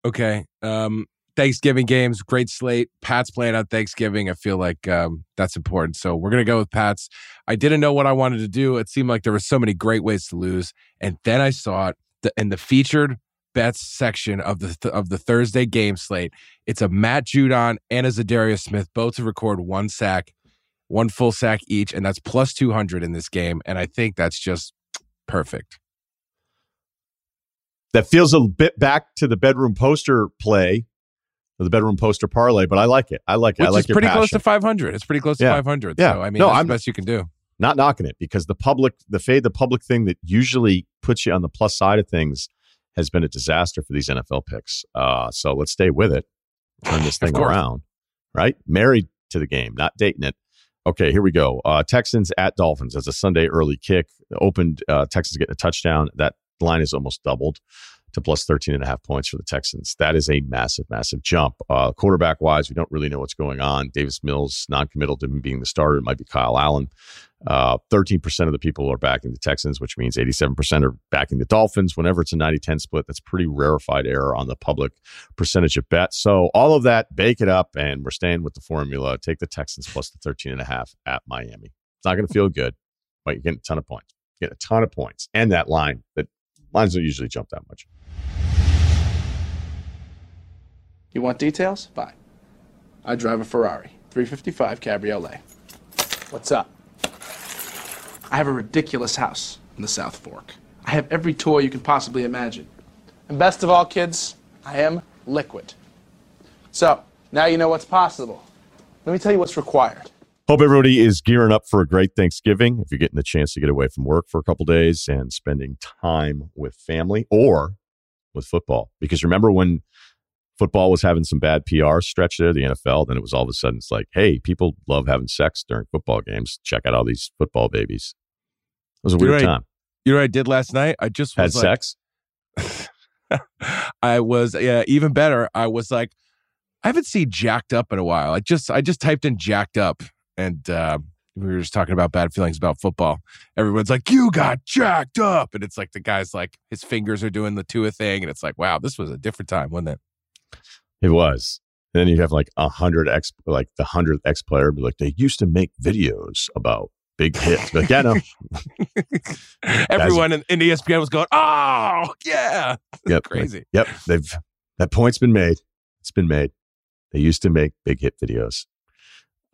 Okay. Um, Thanksgiving games, great slate. Pat's playing on Thanksgiving. I feel like um, that's important. So we're gonna go with Pat's. I didn't know what I wanted to do. It seemed like there were so many great ways to lose, and then I saw it in the featured bets section of the th- of the Thursday game slate. It's a Matt Judon and a Za'Darius Smith both to record one sack, one full sack each, and that's plus two hundred in this game. And I think that's just perfect. That feels a bit back to the bedroom poster play, or the bedroom poster parlay, but I like it. I like it. Which I like your pretty close to 500. It's pretty close to Yeah. 500. Yeah. So, I mean, No, that's I'm- the best you can do. not knocking it because the public, the fade the public thing that usually puts you on the plus side of things has been a disaster for these NFL picks. Uh, so let's stay with it, turn this thing around, right? Married to the game, not dating it. Okay, here we go. Uh, Texans at Dolphins as a Sunday early kick opened. Uh, Texans getting a touchdown. That line is almost doubled to plus 13 and a half points for the Texans. That is a massive, massive jump. Uh, quarterback wise, we don't really know what's going on. Davis Mills, non committal to him being the starter. It might be Kyle Allen. Uh, 13% of the people are backing the Texans, which means 87% are backing the Dolphins. Whenever it's a 90 10 split, that's pretty rarefied error on the public percentage of bets. So, all of that, bake it up, and we're staying with the formula. Take the Texans plus the 13 and a half at Miami. It's not going to feel good, but you're getting a ton of points. Get a ton of points. And that line, that lines don't usually jump that much. You want details? Fine. I drive a Ferrari 355 Cabriolet. What's up? I have a ridiculous house in the South Fork. I have every toy you can possibly imagine. And best of all, kids, I am liquid. So, now you know what's possible. Let me tell you what's required. Hope everybody is gearing up for a great Thanksgiving. If you're getting the chance to get away from work for a couple days and spending time with family or with football, because remember when football was having some bad PR stretch there, the NFL, then it was all of a sudden it's like, hey, people love having sex during football games. Check out all these football babies. It was a weird right. time. You know what I did last night? I just Had like, sex. I was yeah, even better. I was like, I haven't seen jacked up in a while. I just I just typed in jacked up and uh, we were just talking about bad feelings about football. Everyone's like, you got jacked up. And it's like the guy's like his fingers are doing the Tua thing. And it's like, wow, this was a different time, wasn't it? It was. And then you have like a hundred X, like the hundredth X player be like, they used to make videos about big hits. But yeah, no. Everyone in, in ESPN was going, oh yeah. Yep. Crazy. Yep. They've that point's been made. It's been made. They used to make big hit videos.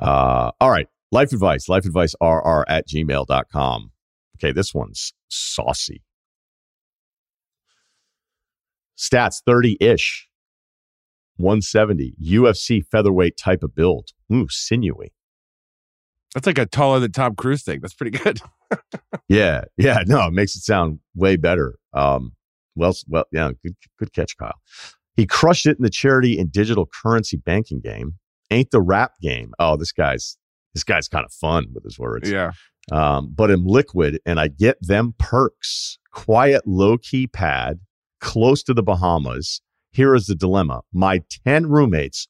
Uh, all right. Life advice. Life advice rr at gmail.com. Okay, this one's saucy. Stats 30-ish. 170. UFC featherweight type of build. Ooh, sinewy. That's like a taller than Tom Cruise thing. That's pretty good. Yeah, yeah, no, it makes it sound way better. Um, well, well, yeah, good, good catch, Kyle. He crushed it in the charity and digital currency banking game. Ain't the rap game? Oh, this guy's This guy's kind of fun with his words. Yeah. Um, but I'm liquid and I get them perks. Quiet, low key pad, close to the Bahamas. Here is the dilemma my 10 roommates,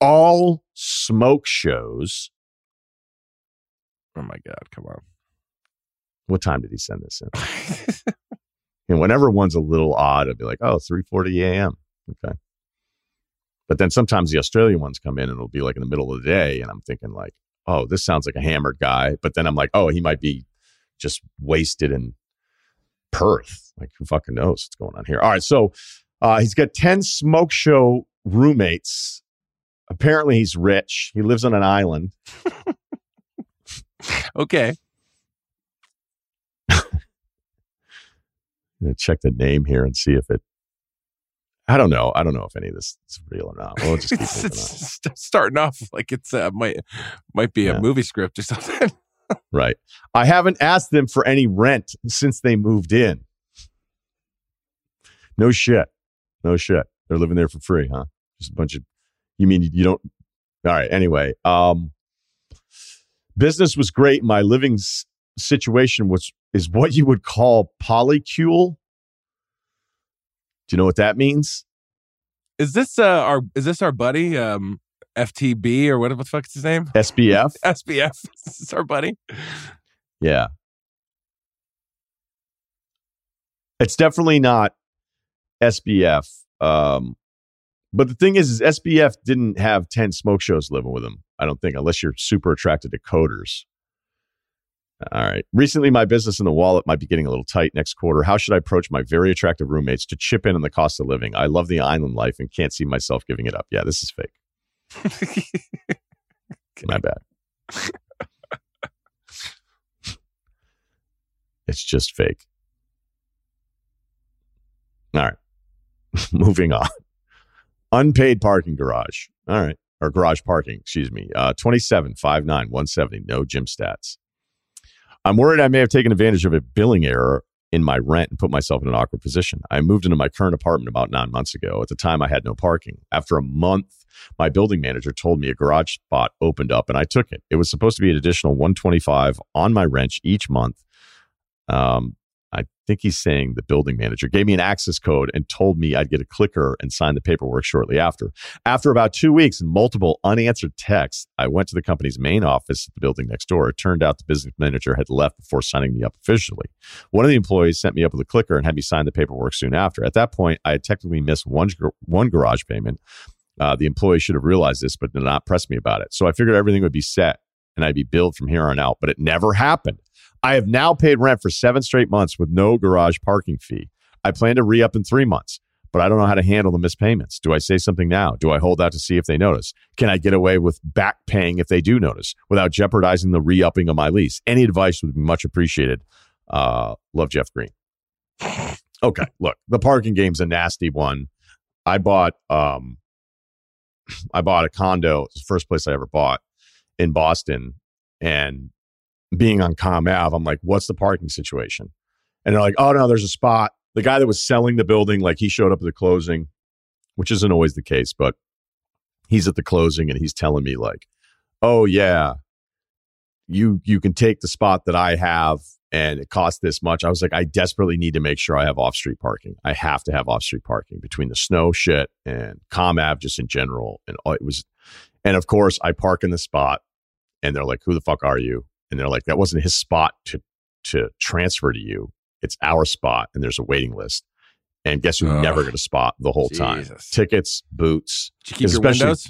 all smoke shows. Oh my God. Come on. What time did he send this in? and whenever one's a little odd, I'd be like, oh, 3.40 a.m. Okay. But then sometimes the Australian ones come in and it'll be like in the middle of the day. And I'm thinking like, oh, this sounds like a hammered guy. But then I'm like, oh, he might be just wasted in Perth. Like, who fucking knows what's going on here? All right. So uh, he's got 10 smoke show roommates. Apparently, he's rich. He lives on an island. okay. check the name here and see if it. I don't know. I don't know if any of this is real or not. We'll just It's, it's starting off like it's uh, might might be Yeah. a movie script or something. Right. I haven't asked them for any rent since they moved in. No shit. No shit. They're living there for free, huh? Just a bunch of. You mean you don't? All right. Anyway, um, business was great. My living s- situation was is what you would call polycule. Do you know what that means? Is this uh, our is this our buddy um FTB or whatever the fuck is his name? SBF. SBF. Is this our buddy? Yeah. It's definitely not SBF. Um, but the thing is, is SBF didn't have 10 smoke shows living with him, I don't think, unless you're super attracted to coders. All right. Recently, my business in the wallet might be getting a little tight next quarter. How should I approach my very attractive roommates to chip in on the cost of living? I love the island life and can't see myself giving it up. Yeah, this is fake. My bad. it's just fake. All right. Moving on. Unpaid parking garage. All right. Or garage parking, excuse me. Uh 27 59 170. No gym stats. I'm worried I may have taken advantage of a billing error in my rent and put myself in an awkward position. I moved into my current apartment about nine months ago. At the time, I had no parking. After a month, my building manager told me a garage spot opened up and I took it. It was supposed to be an additional 125 on my rent each month. Um, think he's saying the building manager gave me an access code and told me I'd get a clicker and sign the paperwork shortly after. After about two weeks and multiple unanswered texts, I went to the company's main office at the building next door. It turned out the business manager had left before signing me up officially. One of the employees sent me up with a clicker and had me sign the paperwork soon after. At that point, I had technically missed one, one garage payment. Uh, the employee should have realized this, but did not press me about it. So I figured everything would be set and I'd be billed from here on out, but it never happened. I have now paid rent for seven straight months with no garage parking fee. I plan to re up in three months, but I don't know how to handle the missed payments. Do I say something now? Do I hold out to see if they notice? Can I get away with back paying if they do notice without jeopardizing the re upping of my lease? Any advice would be much appreciated. Uh, love Jeff Green. Okay, look, the parking game's a nasty one. I bought um I bought a condo, it's the first place I ever bought in Boston. And being on Com Ave, I'm like, what's the parking situation? And they're like, oh no, there's a spot. The guy that was selling the building, like he showed up at the closing, which isn't always the case, but he's at the closing and he's telling me like, oh yeah, you you can take the spot that I have and it costs this much. I was like, I desperately need to make sure I have off street parking. I have to have off street parking between the snow shit and Com Ave just in general. And all, it was, and of course, I park in the spot, and they're like, "Who the fuck are you?" And they're like, "That wasn't his spot to to transfer to you. It's our spot, and there's a waiting list." And guess who never got a spot the whole time? Tickets, boots. Did you keep your windows?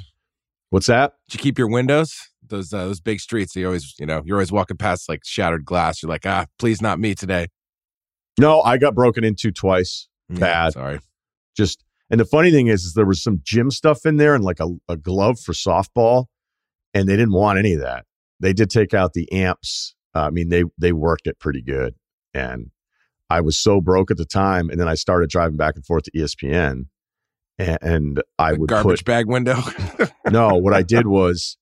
What's that? Did you keep your windows? Those uh, those big streets. You always, you know, you're always walking past like shattered glass. You're like, ah, please not me today. No, I got broken into twice. Yeah, Bad. sorry. just and the funny thing is, is there was some gym stuff in there and like a, a glove for softball and they didn't want any of that. They did take out the amps. Uh, i mean they they worked it pretty good. And i was so broke at the time and then i started driving back and forth to espn and, and i The would garbage put bag window. no what i did was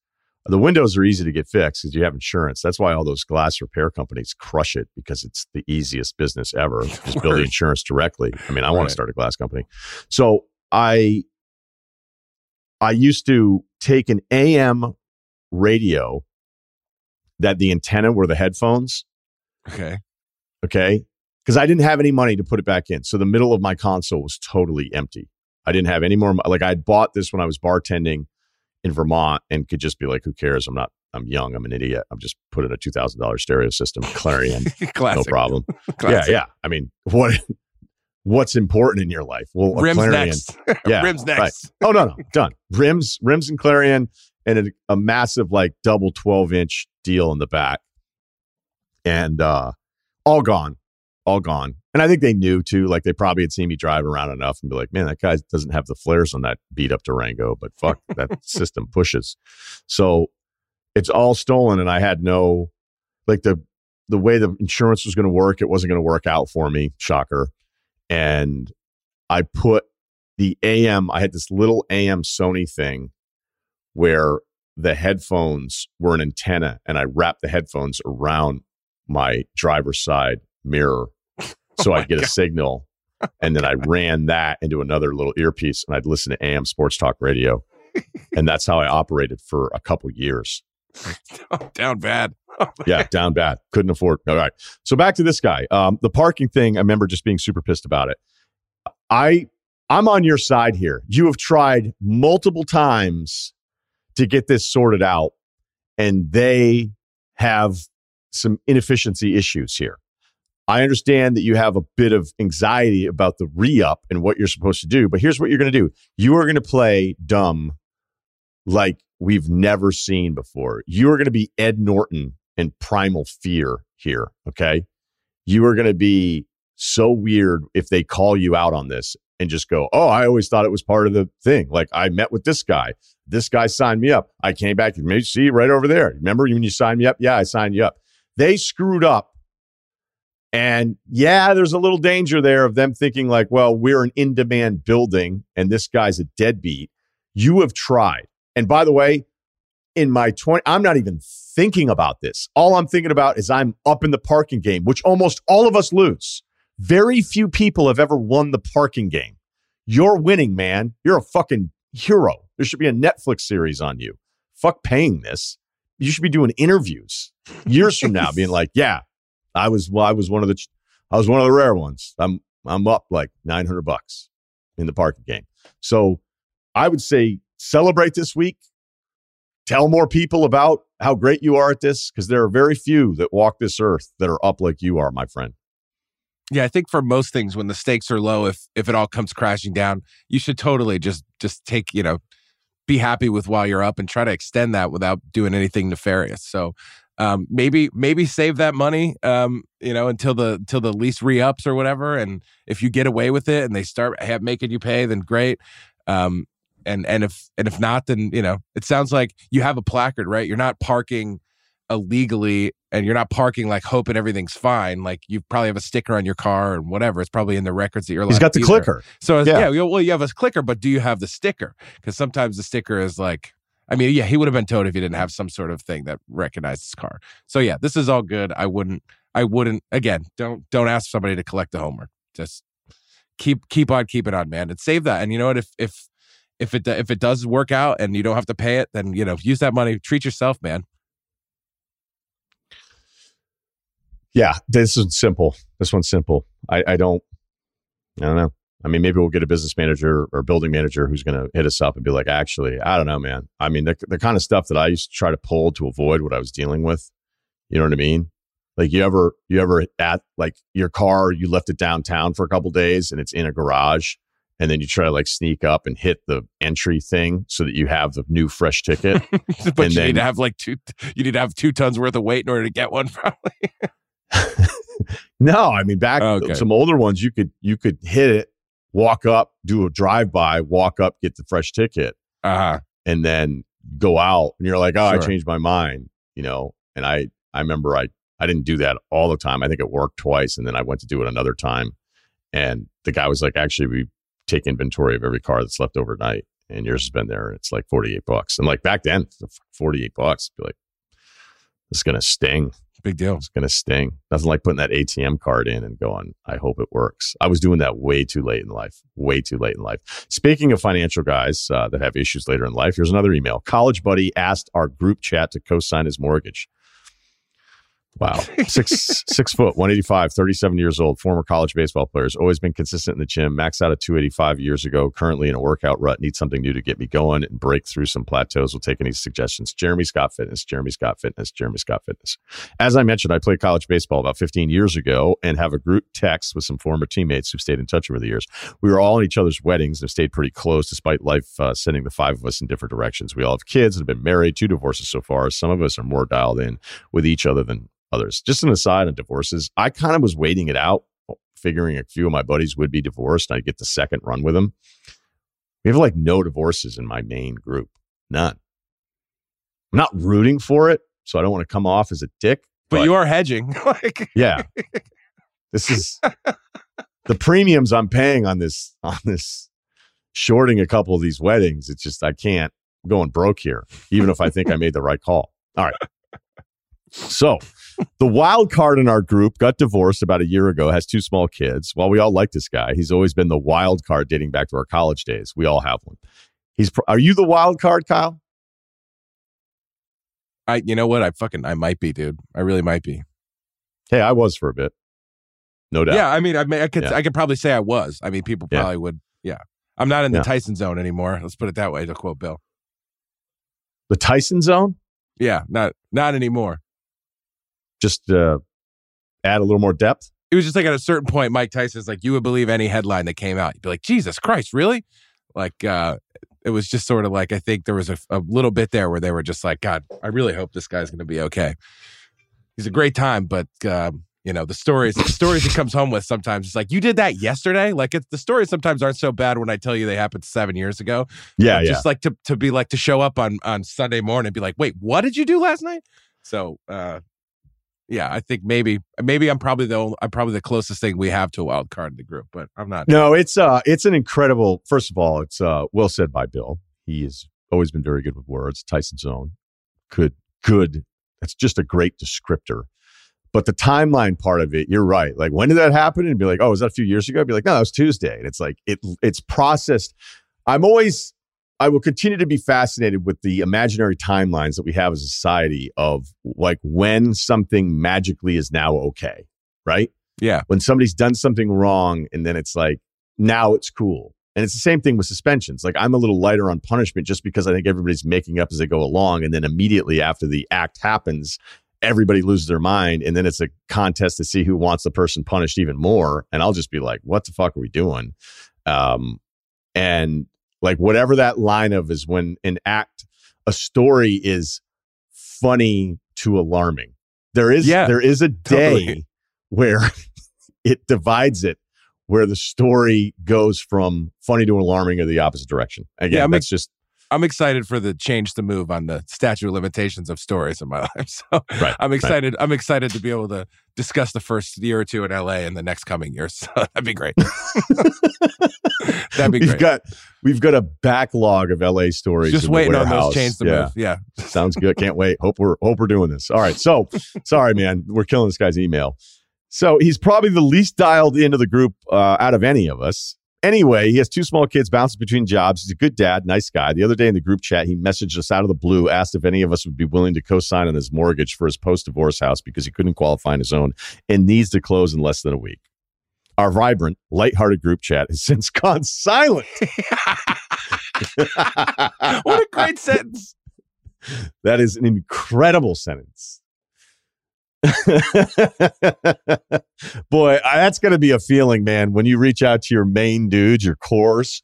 the windows are easy to get fixed because you have insurance. That's why all those glass repair companies crush it because it's the easiest business ever just build the insurance directly. I mean i want Right. to start a glass company. So i i used to take an am radio that the antenna were the headphones. Okay. Okay. Because I didn't have any money to put it back in. So the middle of my console was totally empty. I didn't have any more. Like I bought this when I was bartending in Vermont and could just be like, who cares? I'm not, I'm young. I'm an idiot. I'm just putting a $2,000 stereo system, Clarion. no problem. yeah. Yeah. I mean, what, what's important in your life? Well, rims Clarion, next. Yeah, rims next. Right. Oh no, no, done. Rims, rims, and Clarion, and a, a, massive like double twelve inch deal in the back, and uh, all gone, all gone. And I think they knew too. Like they probably had seen me drive around enough and be like, "Man, that guy doesn't have the flares on that beat up Durango, but fuck, that system pushes." So it's all stolen, and I had no like the the way the insurance was going to work. It wasn't going to work out for me. Shocker and I put the AM, I had this little AM Sony thing where the headphones were an antenna and I wrapped the headphones around my driver's side mirror so oh I'd get God. a signal. And then I ran that into another little earpiece and I'd listen to AM sports talk radio. and that's how I operated for a couple years. down bad. yeah, down bad. Couldn't afford. All right. So back to this guy. Um, the parking thing. I remember just being super pissed about it. I I'm on your side here. You have tried multiple times to get this sorted out, and they have some inefficiency issues here. I understand that you have a bit of anxiety about the re up and what you're supposed to do, but here's what you're going to do you are going to play dumb like we've never seen before. You are going to be Ed Norton and primal fear here. Okay. You are going to be so weird if they call you out on this and just go, Oh, I always thought it was part of the thing. Like I met with this guy. This guy signed me up. I came back and maybe see right over there. Remember when you signed me up? Yeah, I signed you up. They screwed up. And yeah, there's a little danger there of them thinking, like, well, we're an in demand building and this guy's a deadbeat. You have tried. And by the way, in my 20, I'm not even thinking about this. All I'm thinking about is I'm up in the parking game, which almost all of us lose. Very few people have ever won the parking game. You're winning, man. You're a fucking hero. There should be a Netflix series on you. Fuck paying this. You should be doing interviews years from now, being like, "Yeah, I was. Well, I was one of the. I was one of the rare ones. I'm. I'm up like 900 bucks in the parking game. So I would say celebrate this week tell more people about how great you are at this because there are very few that walk this earth that are up like you are, my friend. Yeah, I think for most things when the stakes are low, if if it all comes crashing down, you should totally just just take, you know, be happy with while you're up and try to extend that without doing anything nefarious. So um, maybe maybe save that money, um, you know, until the until the lease re-ups or whatever. And if you get away with it and they start have, making you pay, then great. Um, and and if and if not then you know it sounds like you have a placard right you're not parking illegally and you're not parking like hoping everything's fine like you probably have a sticker on your car and whatever it's probably in the records that you're like, he's got the clicker so yeah. yeah well you have a clicker but do you have the sticker because sometimes the sticker is like I mean, yeah, he would have been towed if he didn't have some sort of thing that recognized his car. So yeah, this is all good. I wouldn't, I wouldn't. Again, don't don't ask somebody to collect the homework. Just keep keep on keeping on, man, and save that. And you know what? If if if it if it does work out and you don't have to pay it, then you know use that money. Treat yourself, man. Yeah, this is simple. This one's simple. I, I don't. I don't know. I mean, maybe we'll get a business manager or building manager who's going to hit us up and be like, actually, I don't know, man. I mean, the, the kind of stuff that I used to try to pull to avoid what I was dealing with. You know what I mean? Like you ever, you ever at like your car, you left it downtown for a couple days and it's in a garage and then you try to like sneak up and hit the entry thing so that you have the new fresh ticket. but and you then, need to have like two. You need to have two tons worth of weight in order to get one, probably. no, I mean back okay. some older ones, you could you could hit it, walk up, do a drive by, walk up, get the fresh ticket, uh-huh. and then go out, and you're like, oh, sure. I changed my mind, you know. And I I remember I I didn't do that all the time. I think it worked twice, and then I went to do it another time, and the guy was like, actually, we take inventory of every car that's left overnight and yours has been there and it's like 48 bucks. And like back then, 48 bucks, be like, it's going to sting. Big deal. It's going to sting. Nothing like putting that ATM card in and going, I hope it works. I was doing that way too late in life. Way too late in life. Speaking of financial guys uh, that have issues later in life, here's another email. College buddy asked our group chat to co sign his mortgage. Wow. Six six foot, 185, 37 years old, former college baseball player. Has always been consistent in the gym, maxed out at 285 years ago, currently in a workout rut. Need something new to get me going and break through some plateaus. We'll take any suggestions. Jeremy Scott Fitness, Jeremy Scott Fitness, Jeremy Scott Fitness. As I mentioned, I played college baseball about 15 years ago and have a group text with some former teammates who've stayed in touch over the years. We were all in each other's weddings and have stayed pretty close despite life uh, sending the five of us in different directions. We all have kids and have been married, two divorces so far. Some of us are more dialed in with each other than others. Just an aside on divorces, I kind of was waiting it out, figuring a few of my buddies would be divorced and I'd get the second run with them. We have like no divorces in my main group, none. I'm not rooting for it, so I don't want to come off as a dick. But, you are hedging. like, yeah, this is the premiums I'm paying on this on this shorting a couple of these weddings. It's just I can't I'm going broke here, even if I think I made the right call. All right. So the wild card in our group got divorced about a year ago, has two small kids. While we all like this guy, he's always been the wild card dating back to our college days. We all have one. He's are you the wild card, Kyle? I you know what? I fucking I might be, dude. I really might be. Hey, I was for a bit. No doubt. Yeah, I mean, I, mean, I could Yeah. I could probably say I was. I mean, people Yeah. probably would. Yeah, I'm not in the Yeah. Tyson zone anymore. Let's put it that way. To quote Bill. The Tyson zone? Yeah, not not anymore. Just uh, add a little more depth. It was just like at a certain point, Mike Tyson's like, you would believe any headline that came out. You'd be like, Jesus Christ, really? Like, uh, it was just sort of like I think there was a, a little bit there where they were just like, God, I really hope this guy's going to be okay. He's a great time, but um, you know the stories, the stories he comes home with sometimes it's like you did that yesterday. Like it's the stories sometimes aren't so bad when I tell you they happened seven years ago. Yeah, yeah. Just like to to be like to show up on on Sunday morning and be like, wait, what did you do last night? So uh yeah, I think maybe maybe I'm probably the only, I'm probably the closest thing we have to a wild card in the group, but I'm not. No, it's uh it's an incredible first of all, it's uh well said by Bill. He has always been very good with words. Tyson zone Good, good. That's just a great descriptor. But the timeline part of it, you're right. Like when did that happen? And be like, oh, was that a few years ago? I'd be like, no, that was Tuesday. And it's like it it's processed. I'm always I will continue to be fascinated with the imaginary timelines that we have as a society of like when something magically is now okay, right? Yeah, when somebody's done something wrong and then it's like now it's cool. And it's the same thing with suspensions. Like i'm a little lighter on punishment just because i think everybody's making up as they go along and then immediately after the act happens everybody loses their mind and then it's a contest to see who wants the person punished even more. And i'll just be like what the fuck are we doing? Um and like whatever that line of is when an act a story is funny to alarming there is Yeah, there is a day totally. where it divides it where the story goes from funny to alarming or the opposite direction again Yeah, that's just I'm excited for the change to move on the statute of limitations of stories in my life. So Right, I'm excited. I'm excited to be able to discuss the first year or two in LA in the next coming years. So that'd be great. that'd be we've great. got we've got a backlog of la stories Just in the waiting on those chains to yeah move. Yeah. Sounds good. Can't wait. Hope we're hope we're doing this. All right. So sorry, man. We're killing this guy's email. So he's probably the least dialed into the group uh, out of any of us. Anyway, he has two small kids, bounces between jobs. He's a good dad, nice guy. The other day in the group chat, he messaged us out of the blue, asked if any of us would be willing to co-sign on his mortgage for his post-divorce house because he couldn't qualify on his own and needs to close in less than a week. Our vibrant, lighthearted group chat has since gone silent. what a great sentence. That is an incredible sentence. Boy, that's going to be a feeling, man, when you reach out to your main dudes, your cores,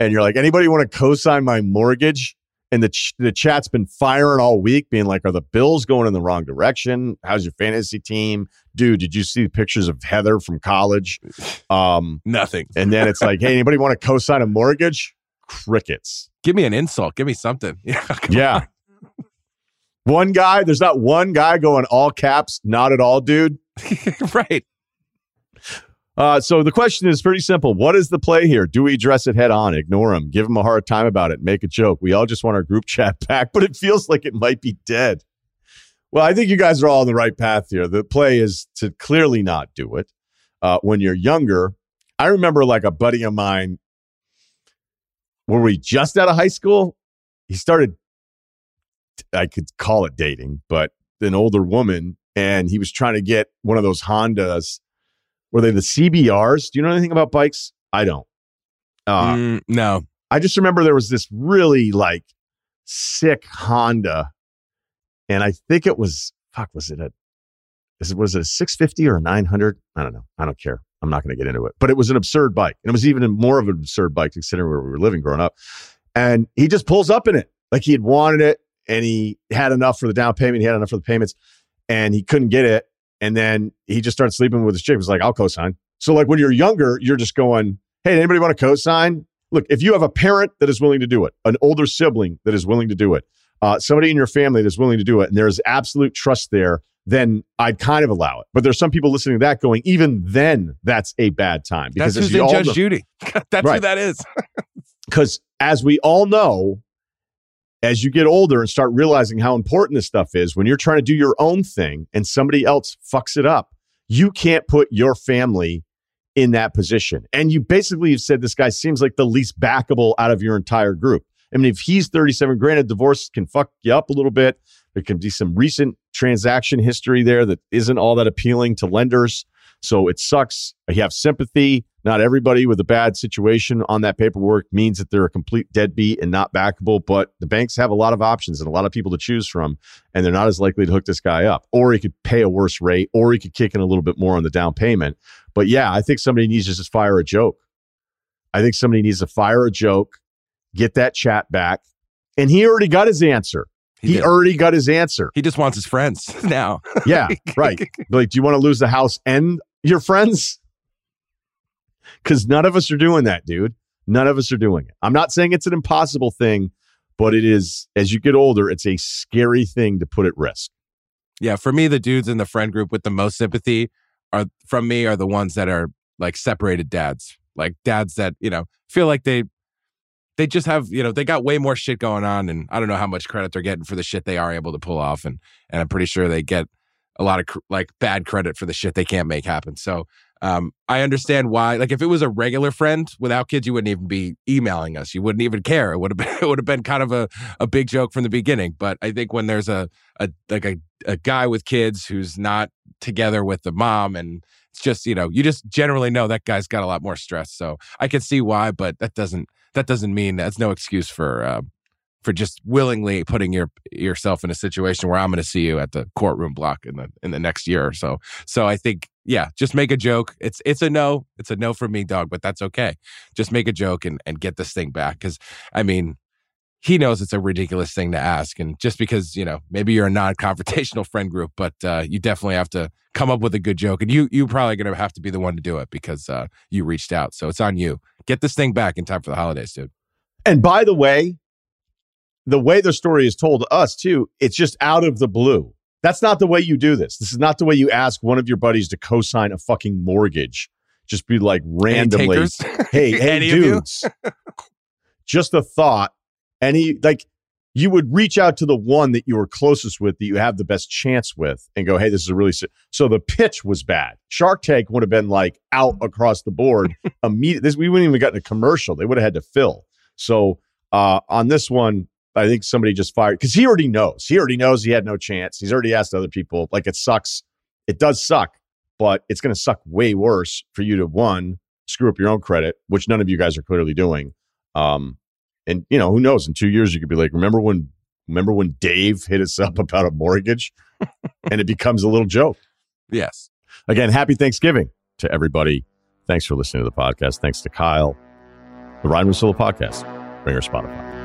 and you're like, anybody want to co sign my mortgage? And the, ch- the chat's been firing all week, being like, are the bills going in the wrong direction? How's your fantasy team? Dude, did you see pictures of Heather from college? Um, Nothing. and then it's like, hey, anybody want to co sign a mortgage? Crickets. Give me an insult. Give me something. Yeah. Yeah. One guy, there's not one guy going all caps, not at all, dude. right. Uh, so the question is pretty simple. What is the play here? Do we address it head on, ignore him, give him a hard time about it, make a joke? We all just want our group chat back, but it feels like it might be dead. Well, I think you guys are all on the right path here. The play is to clearly not do it. Uh, when you're younger, I remember like a buddy of mine. Were we just out of high school? He started. I could call it dating, but an older woman, and he was trying to get one of those Hondas. Were they the CBRs? Do you know anything about bikes? I don't. Uh, Mm, no. I just remember there was this really like sick Honda, and I think it was fuck. Was it a is it was it a six fifty or a nine hundred? I don't know. I don't care. I'm not going to get into it. But it was an absurd bike, and it was even more of an absurd bike considering where we were living growing up. And he just pulls up in it like he had wanted it, and he had enough for the down payment. He had enough for the payments, and he couldn't get it. And then he just started sleeping with his chick. He was like, "I'll co-sign." So like when you're younger, you're just going, "Hey, anybody want to co-sign?" look, if you have a parent that is willing to do it, an older sibling that is willing to do it, uh, somebody in your family that is willing to do it, and there's absolute trust there, then I'd kind of allow it. But there's some people listening to that going, even then, that's a bad time That's because who's as you in Judge know, Judy. That's who that is. because as we all know, as you get older and start realizing how important this stuff is, when you're trying to do your own thing and somebody else fucks it up, you can't put your family in that position. And you basically have said this guy seems like the least backable out of your entire group. I mean, if he's 37, granted, divorce can fuck you up a little bit. There can be some recent transaction history there that isn't all that appealing to lenders. So it sucks. You have sympathy. Not everybody with a bad situation on that paperwork means that they're a complete deadbeat and not backable, but the banks have a lot of options and a lot of people to choose from, and they're not as likely to hook this guy up. Or he could pay a worse rate, or he could kick in a little bit more on the down payment. But yeah, I think somebody needs to just fire a joke. I think somebody needs to fire a joke, get that chat back. And he already got his answer. He, did. already got his answer. He just wants his friends now. Yeah, right. Like, do you want to lose the house and your friends? Because none of us are doing that, dude. None of us are doing it. I'm not saying it's an impossible thing, but it is, as you get older, it's a scary thing to put at risk. Yeah, for me, the dudes in the friend group with the most sympathy are from me are the ones that are like separated dads, like dads that you know feel like they they just have you know they got way more shit going on, and I don't know how much credit they're getting for the shit they are able to pull off, and and I'm pretty sure they get a lot of cr- like bad credit for the shit they can't make happen. So um, I understand why. Like if it was a regular friend without kids, you wouldn't even be emailing us. You wouldn't even care. It would have been it would have been kind of a, a big joke from the beginning. But I think when there's a a like a, a guy with kids who's not together with the mom and it's just you know you just generally know that guy's got a lot more stress. So I can see why, but that doesn't that doesn't mean that's no excuse for. Uh, for just willingly putting your yourself in a situation where I'm going to see you at the courtroom block in the in the next year or so. So I think yeah, just make a joke. It's it's a no. It's a no for me, dog, but that's okay. Just make a joke and and get this thing back cuz I mean, he knows it's a ridiculous thing to ask and just because, you know, maybe you're a non-confrontational friend group, but uh, you definitely have to come up with a good joke and you you probably going to have to be the one to do it because uh, you reached out. So it's on you. Get this thing back in time for the holidays, dude. And by the way, the way the story is told to us too, it's just out of the blue. That's not the way you do this. This is not the way you ask one of your buddies to co-sign a fucking mortgage. Just be like randomly, hey, hey, dudes. just a thought. And he like you would reach out to the one that you were closest with that you have the best chance with and go, hey, this is a really si-. so the pitch was bad. Shark Tank would have been like out across the board immediately. This we wouldn't even gotten a commercial. They would have had to fill. So uh, on this one, I think somebody just fired because he already knows. He already knows he had no chance. He's already asked other people. Like it sucks. It does suck, but it's going to suck way worse for you to one screw up your own credit, which none of you guys are clearly doing. Um, and you know who knows? In two years, you could be like, remember when? Remember when Dave hit us up about a mortgage, and it becomes a little joke. Yes. Again, happy Thanksgiving to everybody. Thanks for listening to the podcast. Thanks to Kyle. The Ryen Russillo podcast. Bring her Spotify.